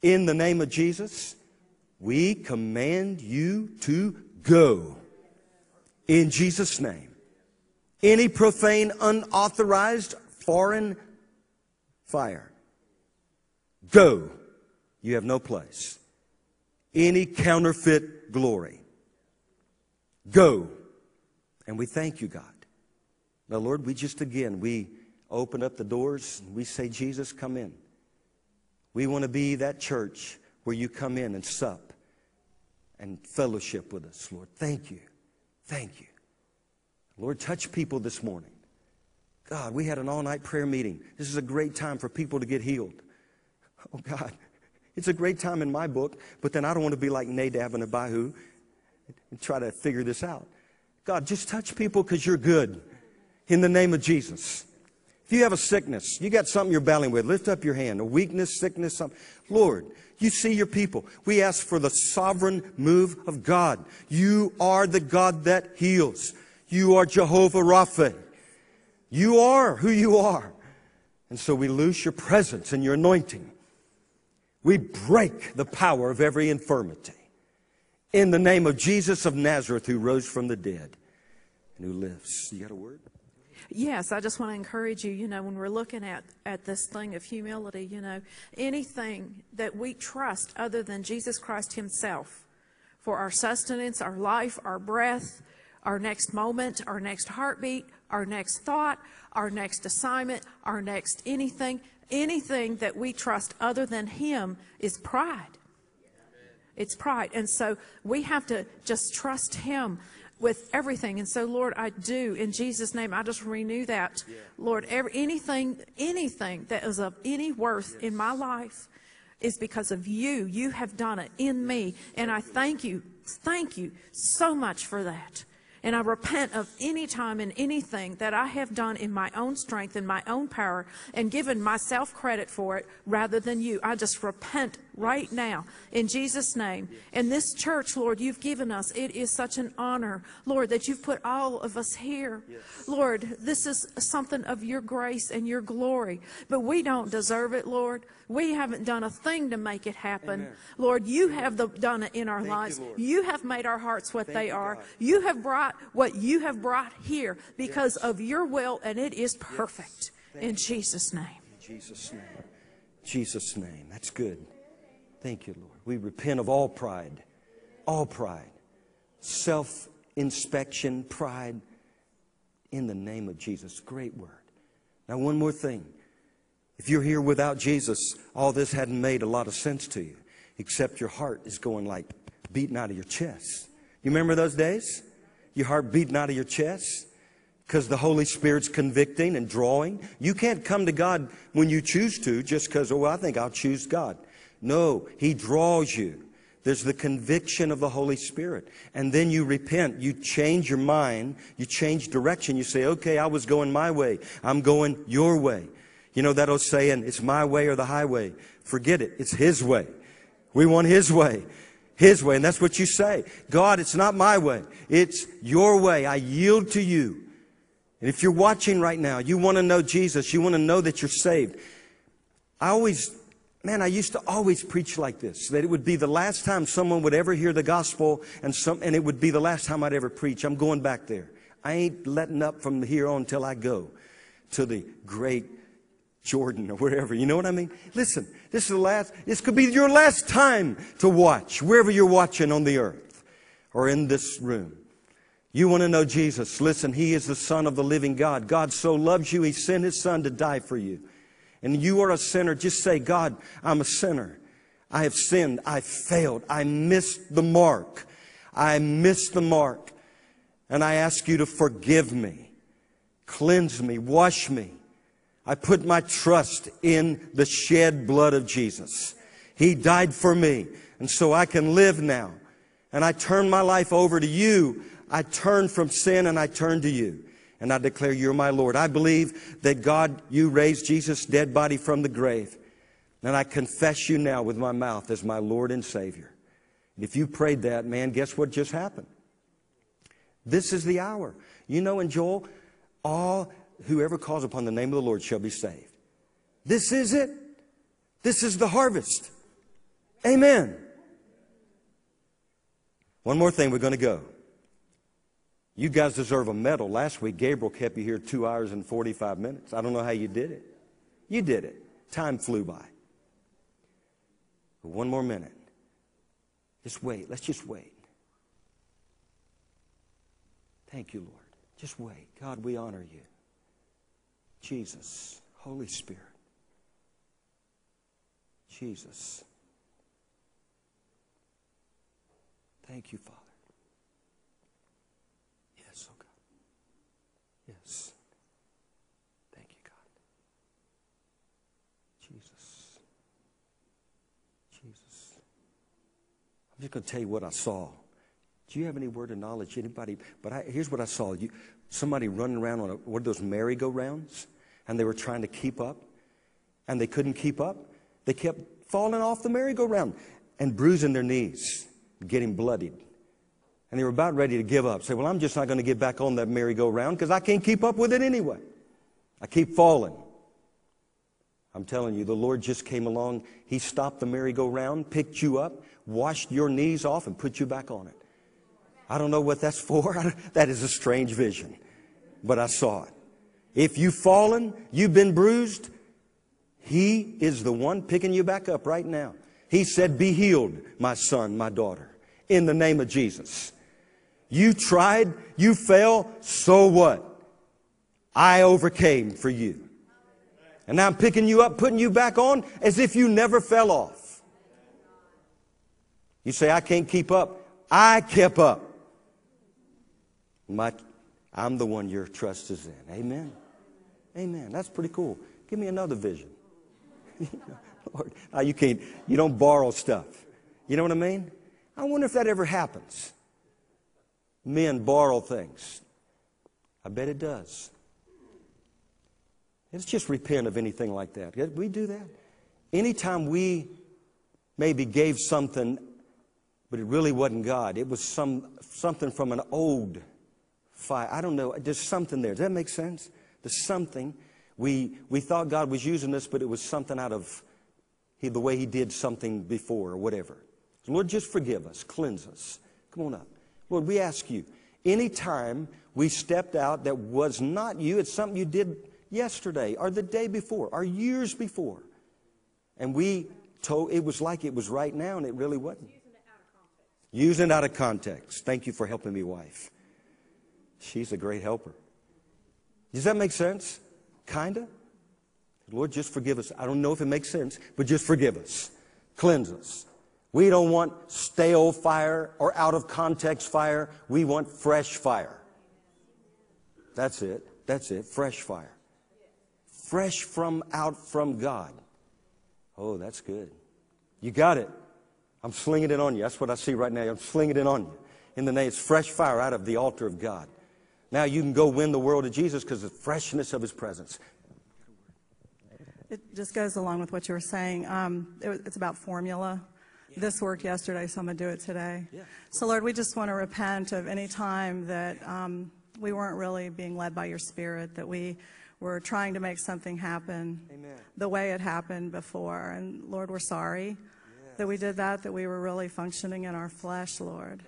in the name of Jesus, we command you to go. In Jesus' name. Any profane, unauthorized foreign fire. Go. You have no place. Any counterfeit glory. Go. And we thank you, God. Now, Lord, we just again, we open up the doors and we say, Jesus, come in. We want to be that church where you come in and sup and fellowship with us, Lord. Thank you. Thank you. Lord, touch people this morning. God, we had an all night prayer meeting. This is a great time for people to get healed. *laughs* Oh, God, it's a great time in my book, but then I don't want to be like Nadab and Abihu and try to figure this out. God, just touch people because you're good in the name of Jesus. If you have a sickness, you got something you're battling with, lift up your hand. A weakness, sickness, something. Lord, you see your people. We ask for the sovereign move of God. You are the God that heals. You are Jehovah Rapha. You are who you are. And so we lose your presence and your anointing. We break the power of every infirmity. In the name of Jesus of Nazareth, who rose from the dead and who lives. You got a word? Yes, I just want to encourage you, you know, when we're looking at, at this thing of humility, you know, anything that we trust other than Jesus Christ Himself for our sustenance, our life, our breath, our next moment, our next heartbeat, our next thought, our next assignment, our next anything, anything that we trust other than Him is pride. It's pride. And so we have to just trust Him with everything. And so, Lord, I do in Jesus' name. I just renew that, yeah. Lord. Every, anything, anything that is of any worth yes. in my life is because of you. You have done it in me, and I thank you, thank you so much for that. And I repent of any time and anything that I have done in my own strength and my own power and given myself credit for it rather than you. I just repent right now in Jesus' name. And this church, Lord, you've given us. It is such an honor, Lord, that you've put all of us here. Yes. Lord, this is something of your grace and your glory. But we don't deserve it, Lord. We haven't done a thing to make it happen. Amen. Lord, you have the, done it in our Thank lives. You, you, have made our hearts what Thank they are. God. You have brought what you have brought here because yes. of your will, and it is perfect. Yes. In Jesus' name. In Jesus' name. Jesus' name. That's good. Thank you, Lord. We repent of all pride, all pride, self inspection, pride, in the name of Jesus. Great word. Now, one more thing. If you're here without Jesus, all this hadn't made a lot of sense to you, except your heart is going like beating out of your chest. You remember those days? Your heart beating out of your chest? Because the Holy Spirit's convicting and drawing. You can't come to God when you choose to just because, oh, I think I'll choose God. No, He draws you. There's the conviction of the Holy Spirit. And then you repent. You change your mind. You change direction. You say, okay, I was going my way. I'm going your way. You know that old saying, it's my way or the highway. Forget it. It's His way. We want His way. His way. And that's what you say. God, it's not my way. It's your way. I yield to you. And if you're watching right now, you want to know Jesus. You want to know that you're saved. I always Man, I used to always preach like this, that it would be the last time someone would ever hear the gospel and some, and it would be the last time I'd ever preach. I'm going back there. I ain't letting up from here on until I go to the great Jordan or wherever. You know what I mean? Listen, this is the last, this could be your last time to watch, wherever you're watching on the earth or in this room. You want to know Jesus. Listen, He is the Son of the living God. God so loves you, He sent His Son to die for you and you are a sinner, just say, God, I'm a sinner. I have sinned. I failed. I missed the mark. I missed the mark. And I ask you to forgive me, cleanse me, wash me. I put my trust in the shed blood of Jesus. He died for me, and so I can live now. And I turn my life over to you. I turn from sin and I turn to you and I declare you're my Lord. I believe that God, you raised Jesus' dead body from the grave. And I confess you now with my mouth as my Lord and Savior. And if you prayed that, man, guess what just happened? This is the hour. You know, in Joel, all whoever calls upon the name of the Lord shall be saved. This is it. This is the harvest. Amen. One more thing, we're going to go. You guys deserve a medal. Last week, Gabriel kept you here two hours and 45 minutes. I don't know how you did it. You did it. Time flew by. One more minute. Just wait. Let's just wait. Thank you, Lord. Just wait. God, we honor you. Jesus, Holy Spirit. Jesus. Thank you, Father. Yes. Thank you, God. Jesus. Jesus. I'm just going to tell you what I saw. Do you have any word of knowledge? Anybody? But I, here's what I saw. You, somebody running around on a, one of those merry-go-rounds, and they were trying to keep up, and they couldn't keep up. They kept falling off the merry-go-round and bruising their knees, getting bloodied. And they were about ready to give up. Say, well, I'm just not going to get back on that merry-go-round because I can't keep up with it anyway. I keep falling. I'm telling you, the Lord just came along. He stopped the merry-go-round, picked you up, washed your knees off, and put you back on it. I don't know what that's *laughs* for. that is a strange vision, but I saw it. If you've fallen, you've been bruised, He is the one picking you back up right now. He said, Be healed, my son, my daughter, in the name of Jesus. You tried, you fell, so what? I overcame for you. And now I'm picking you up, putting you back on as if you never fell off. You say, I can't keep up. I kept up. My, I'm the one your trust is in. Amen. Amen. That's pretty cool. Give me another vision. *laughs* Lord, you can't, you don't borrow stuff. You know what I mean? I wonder if that ever happens. Men borrow things. I bet it does. Let's just repent of anything like that. We do that. Anytime we maybe gave something, but it really wasn't God, it was some, something from an old fire. I don't know. There's something there. Does that make sense? There's something. We, we thought God was using us, but it was something out of he, the way He did something before or whatever. Lord, just forgive us, cleanse us. Come on up. Lord, we ask you, anytime we stepped out that was not you, it's something you did yesterday or the day before or years before. And we told, it was like it was right now and it really wasn't. Using it out of context. Thank you for helping me, wife. She's a great helper. Does that make sense? Kinda? Lord, just forgive us. I don't know if it makes sense, but just forgive us. Cleanse us. We don't want stale fire or out of context fire. We want fresh fire. That's it. That's it. Fresh fire fresh from out from God. Oh, that's good. You got it. I'm slinging it on you. That's what I see right now. I'm slinging it on you. In the name, it's fresh fire out of the altar of God. Now you can go win the world to Jesus because of the freshness of His presence. It just goes along with what you were saying. Um, it, it's about formula. This worked yesterday, so I'm going to do it today. Yeah. So, Lord, we just want to repent of any time that um, we weren't really being led by your Spirit, that we we're trying to make something happen Amen. the way it happened before. And Lord, we're sorry that we did that, that we were really functioning in our flesh, Lord.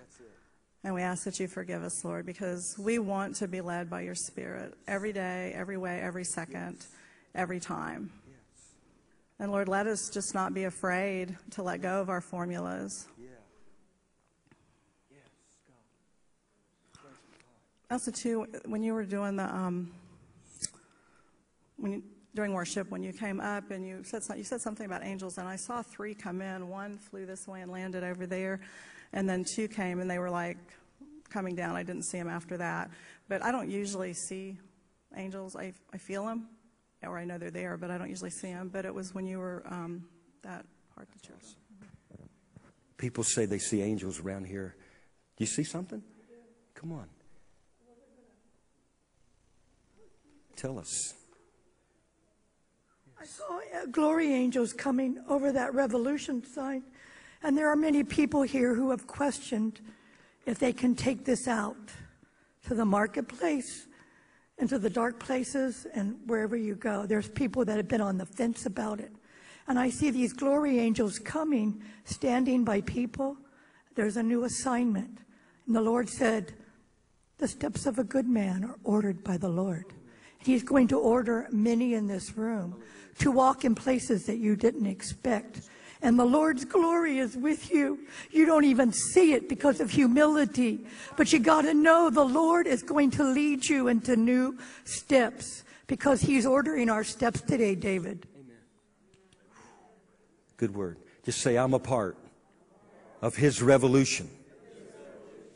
And we ask that you forgive us, Lord, because we want to be led by your Spirit every day, every way, every second, every time. And Lord, let us just not be afraid to let go of our formulas. Yeah. Yes, God. Also, too, when you were doing the um, when you, during worship when you came up and you said, you said something about angels, and I saw three come in. One flew this way and landed over there, and then two came and they were like coming down. I didn't see them after that. But I don't usually see angels. I, I feel them, or I know they're there, but I don't usually see them. But it was when you were um, that part of the church. People say they see angels around here. Do you see something? Come on. Tell us. I saw uh, glory angels coming over that revolution sign. And there are many people here who have questioned if they can take this out to the marketplace, into the dark places, and wherever you go. There's people that have been on the fence about it. And I see these glory angels coming, standing by people. There's a new assignment. And the Lord said, The steps of a good man are ordered by the Lord. He's going to order many in this room to walk in places that you didn't expect. And the Lord's glory is with you. You don't even see it because of humility. But you got to know the Lord is going to lead you into new steps because He's ordering our steps today, David. Amen. Good word. Just say, I'm a part of His revolution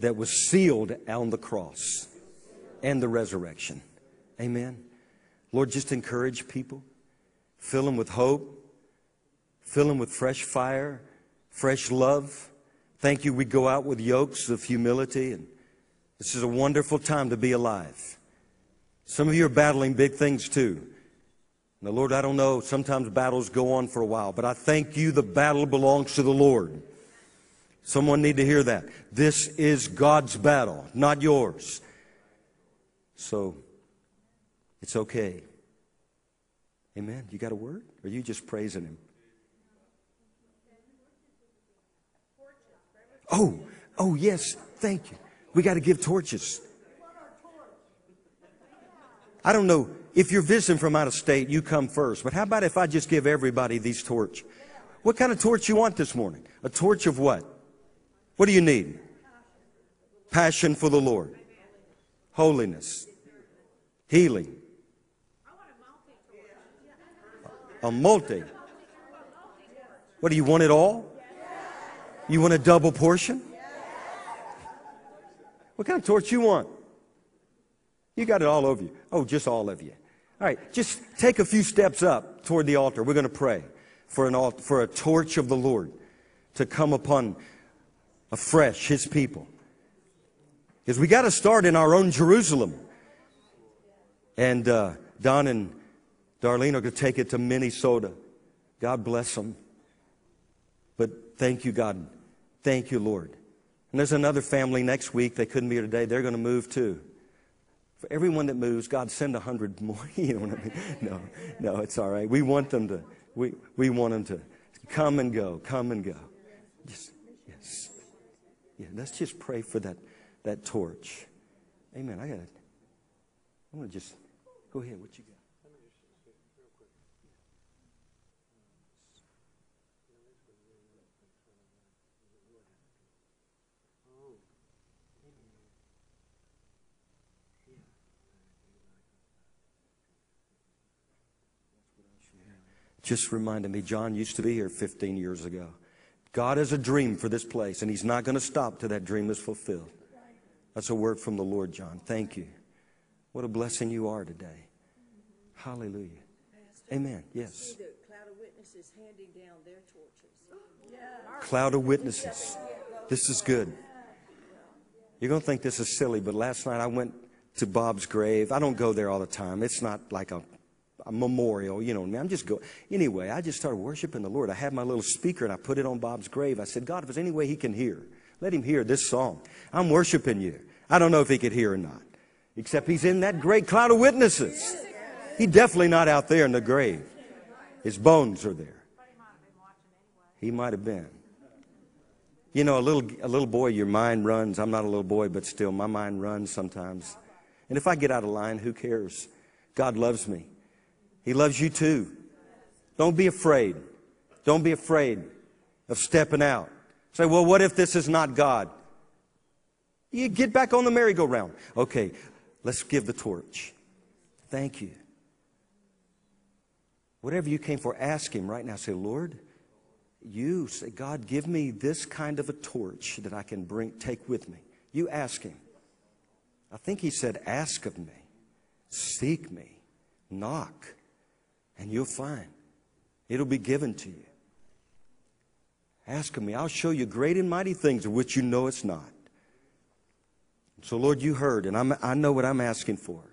that was sealed on the cross and the resurrection. Amen. Lord, just encourage people. Fill them with hope. Fill them with fresh fire, fresh love. Thank you. We go out with yokes of humility, and this is a wonderful time to be alive. Some of you are battling big things too. Now, Lord, I don't know. Sometimes battles go on for a while, but I thank you. The battle belongs to the Lord. Someone need to hear that. This is God's battle, not yours. So, it's okay. Amen. You got a word? Or are you just praising him? Oh, oh, yes. Thank you. We got to give torches. I don't know. If you're visiting from out of state, you come first. But how about if I just give everybody these torch? What kind of torch you want this morning? A torch of what? What do you need? Passion for the Lord. Holiness. Healing. A multi. What do you want it all? You want a double portion? What kind of torch you want? You got it all over you. Oh, just all of you. All right, just take a few steps up toward the altar. We're going to pray for an alt- for a torch of the Lord to come upon afresh His people. Because we got to start in our own Jerusalem. And uh, Don and Darlene are going to take it to Minnesota. God bless them. But thank you, God. Thank you, Lord. And there's another family next week. They couldn't be here today. They're going to move too. For everyone that moves, God send a hundred more. *laughs* you know what I mean? No, no, it's all right. We want them to. We we want them to come and go, come and go. Just yes, yeah. Let's just pray for that that torch. Amen. I got. I'm gonna just go ahead. What you got? Just reminded me John used to be here 15 years ago. God has a dream for this place, and He's not going to stop till that dream is fulfilled. That's a word from the Lord, John. Thank you. What a blessing you are today. Hallelujah. Amen. Yes. the cloud of witnesses handing down their torches. Cloud of witnesses. This is good. You're going to think this is silly, but last night I went to Bob's grave. I don't go there all the time. It's not like a, a memorial, you know. I mean? I'm just going. Anyway, I just started worshiping the Lord. I had my little speaker and I put it on Bob's grave. I said, God, if there's any way he can hear, let him hear this song. I'm worshiping you. I don't know if he could hear or not, except he's in that great cloud of witnesses. He's definitely not out there in the grave. His bones are there. He might have been. You know, a little, a little boy, your mind runs. I'm not a little boy, but still, my mind runs sometimes. And if I get out of line, who cares? God loves me. He loves you too. Don't be afraid. Don't be afraid of stepping out. Say, well, what if this is not God? You get back on the merry-go-round. Okay, let's give the torch. Thank you. Whatever you came for, ask Him right now. Say, Lord, you say, God, give me this kind of a torch that I can bring, take with me. You ask Him. I think He said, ask of me, seek me, knock, and you'll find. It'll be given to you. Ask of me. I'll show you great and mighty things of which you know it's not. So, Lord, you heard, and I'm, I know what I'm asking for.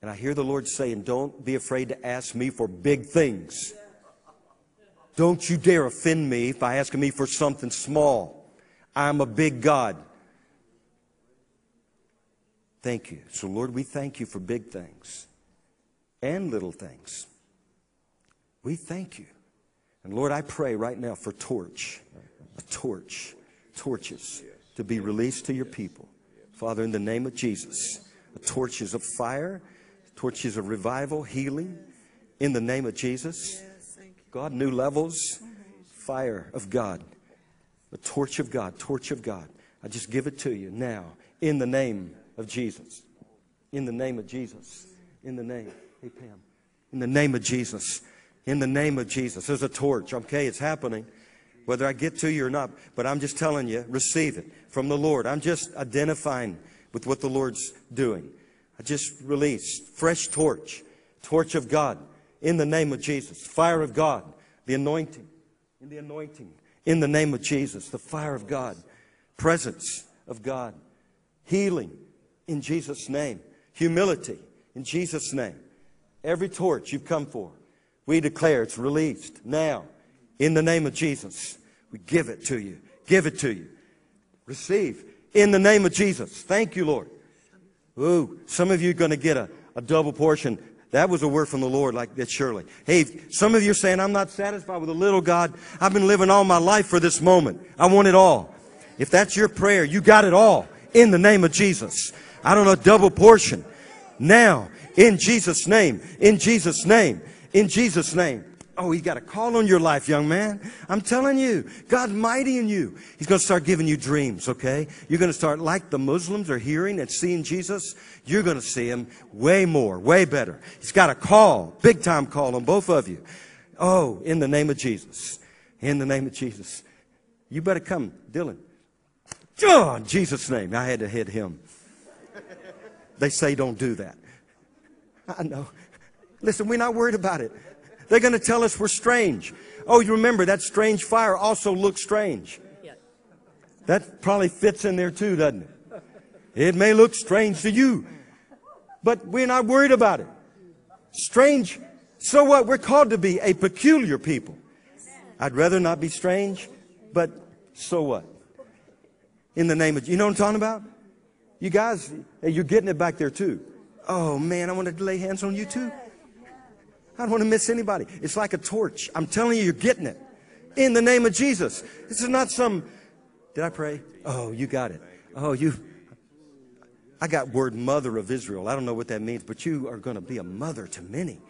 And I hear the Lord saying, Don't be afraid to ask me for big things. Don't you dare offend me by asking me for something small. I'm a big God. Thank you. So, Lord, we thank you for big things and little things. We thank you. And Lord, I pray right now for torch, a torch, torches to be released to your people. Father, in the name of Jesus, torches of fire, torches of revival, healing, in the name of Jesus. God, new levels, fire of God, the torch of God, torch of God. I just give it to you now, in the name of Jesus. In the name of Jesus. In the name. Hey, Pam. In the name of Jesus. In the name of Jesus. There's a torch. Okay, it's happening. Whether I get to you or not, but I'm just telling you, receive it from the Lord. I'm just identifying with what the Lord's doing. I just released fresh torch, torch of God in the name of Jesus. Fire of God, the anointing, in the anointing, in the name of Jesus. The fire of God, presence of God, healing in Jesus' name, humility in Jesus' name. Every torch you've come for, we declare it's released now in the name of Jesus. We give it to you. Give it to you. Receive in the name of Jesus. Thank you, Lord. Ooh, some of you are going to get a, a double portion. That was a word from the Lord, like that, surely. Hey, some of you are saying, I'm not satisfied with a little God. I've been living all my life for this moment. I want it all. If that's your prayer, you got it all in the name of Jesus. I don't know, double portion. Now, in Jesus' name, in Jesus' name, in Jesus' name. Oh, he's got a call on your life, young man. I'm telling you, God's mighty in you. He's going to start giving you dreams, okay? You're going to start, like the Muslims are hearing and seeing Jesus, you're going to see him way more, way better. He's got a call, big time call on both of you. Oh, in the name of Jesus. In the name of Jesus. You better come, Dylan. Oh, in Jesus' name. I had to hit him. They say don't do that. I know. Listen, we're not worried about it. They're going to tell us we're strange. Oh, you remember that strange fire also looks strange. That probably fits in there too, doesn't it? It may look strange to you, but we're not worried about it. Strange. So what? We're called to be a peculiar people. I'd rather not be strange, but so what? In the name of, you know what I'm talking about? You guys, you're getting it back there too. Oh man, I want to lay hands on you too. I don't want to miss anybody. It's like a torch. I'm telling you, you're getting it. In the name of Jesus. This is not some, did I pray? Oh, you got it. Oh, you, I got word mother of Israel. I don't know what that means, but you are going to be a mother to many.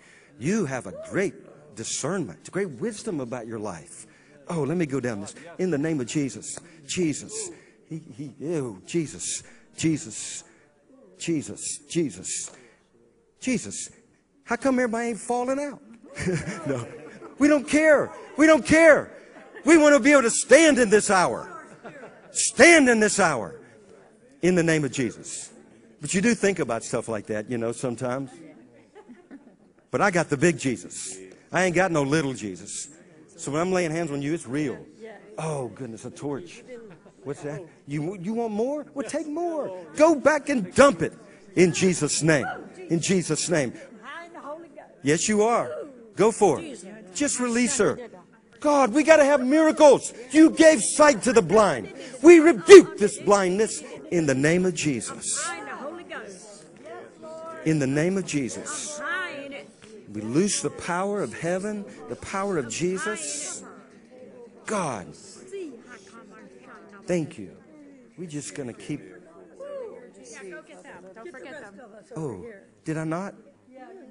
You have a great discernment, great wisdom about your life. Oh, let me go down this. In the name of Jesus. Jesus. He, he, ew, Jesus. Jesus. Jesus. Jesus. Jesus. How come everybody ain't falling out? *laughs* no. We don't care. We don't care. We want to be able to stand in this hour. Stand in this hour. In the name of Jesus. But you do think about stuff like that, you know, sometimes. But I got the big Jesus. I ain't got no little Jesus. So when I'm laying hands on you, it's real. Oh, goodness, a torch. What's that? You, you want more? Well, take more. Go back and dump it in Jesus' name. In Jesus' name. Yes, you are. Go for it. Just release her. God, we got to have miracles. You gave sight to the blind. We rebuke this blindness in the name of Jesus. In the name of Jesus. We loose the power of heaven, the power of Jesus. God, thank you. We're just going to keep. Oh, did I not?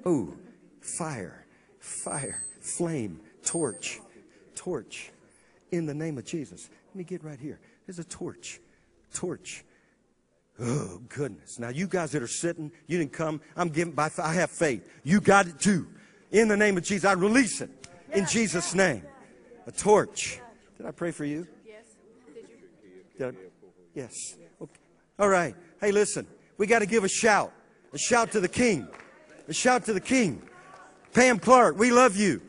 Oh, fire, fire, flame, torch, torch. In the name of Jesus. Let me get right here. There's a torch, torch. Oh, goodness. Now, you guys that are sitting, you didn't come. I'm giving by, I have faith. You got it too. In the name of Jesus, I release it. In Jesus' name. A torch. Did I pray for you? Yes. Okay. All right. Hey, listen. We got to give a shout. A shout to the King. A shout to the King. Pam Clark, we love you.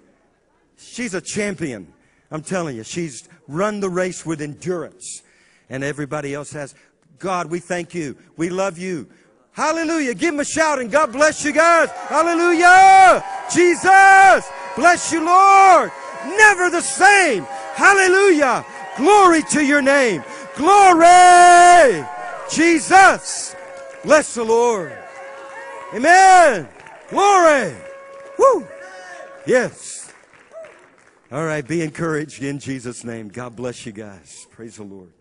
She's a champion. I'm telling you, she's run the race with endurance. And everybody else has. God, we thank you. We love you. Hallelujah. Give him a shout and God bless you guys. Hallelujah. Jesus. Bless you, Lord. Never the same. Hallelujah. Glory to your name. Glory. Jesus. Bless the Lord. Amen. Glory. Woo. Yes. All right. Be encouraged in Jesus' name. God bless you guys. Praise the Lord.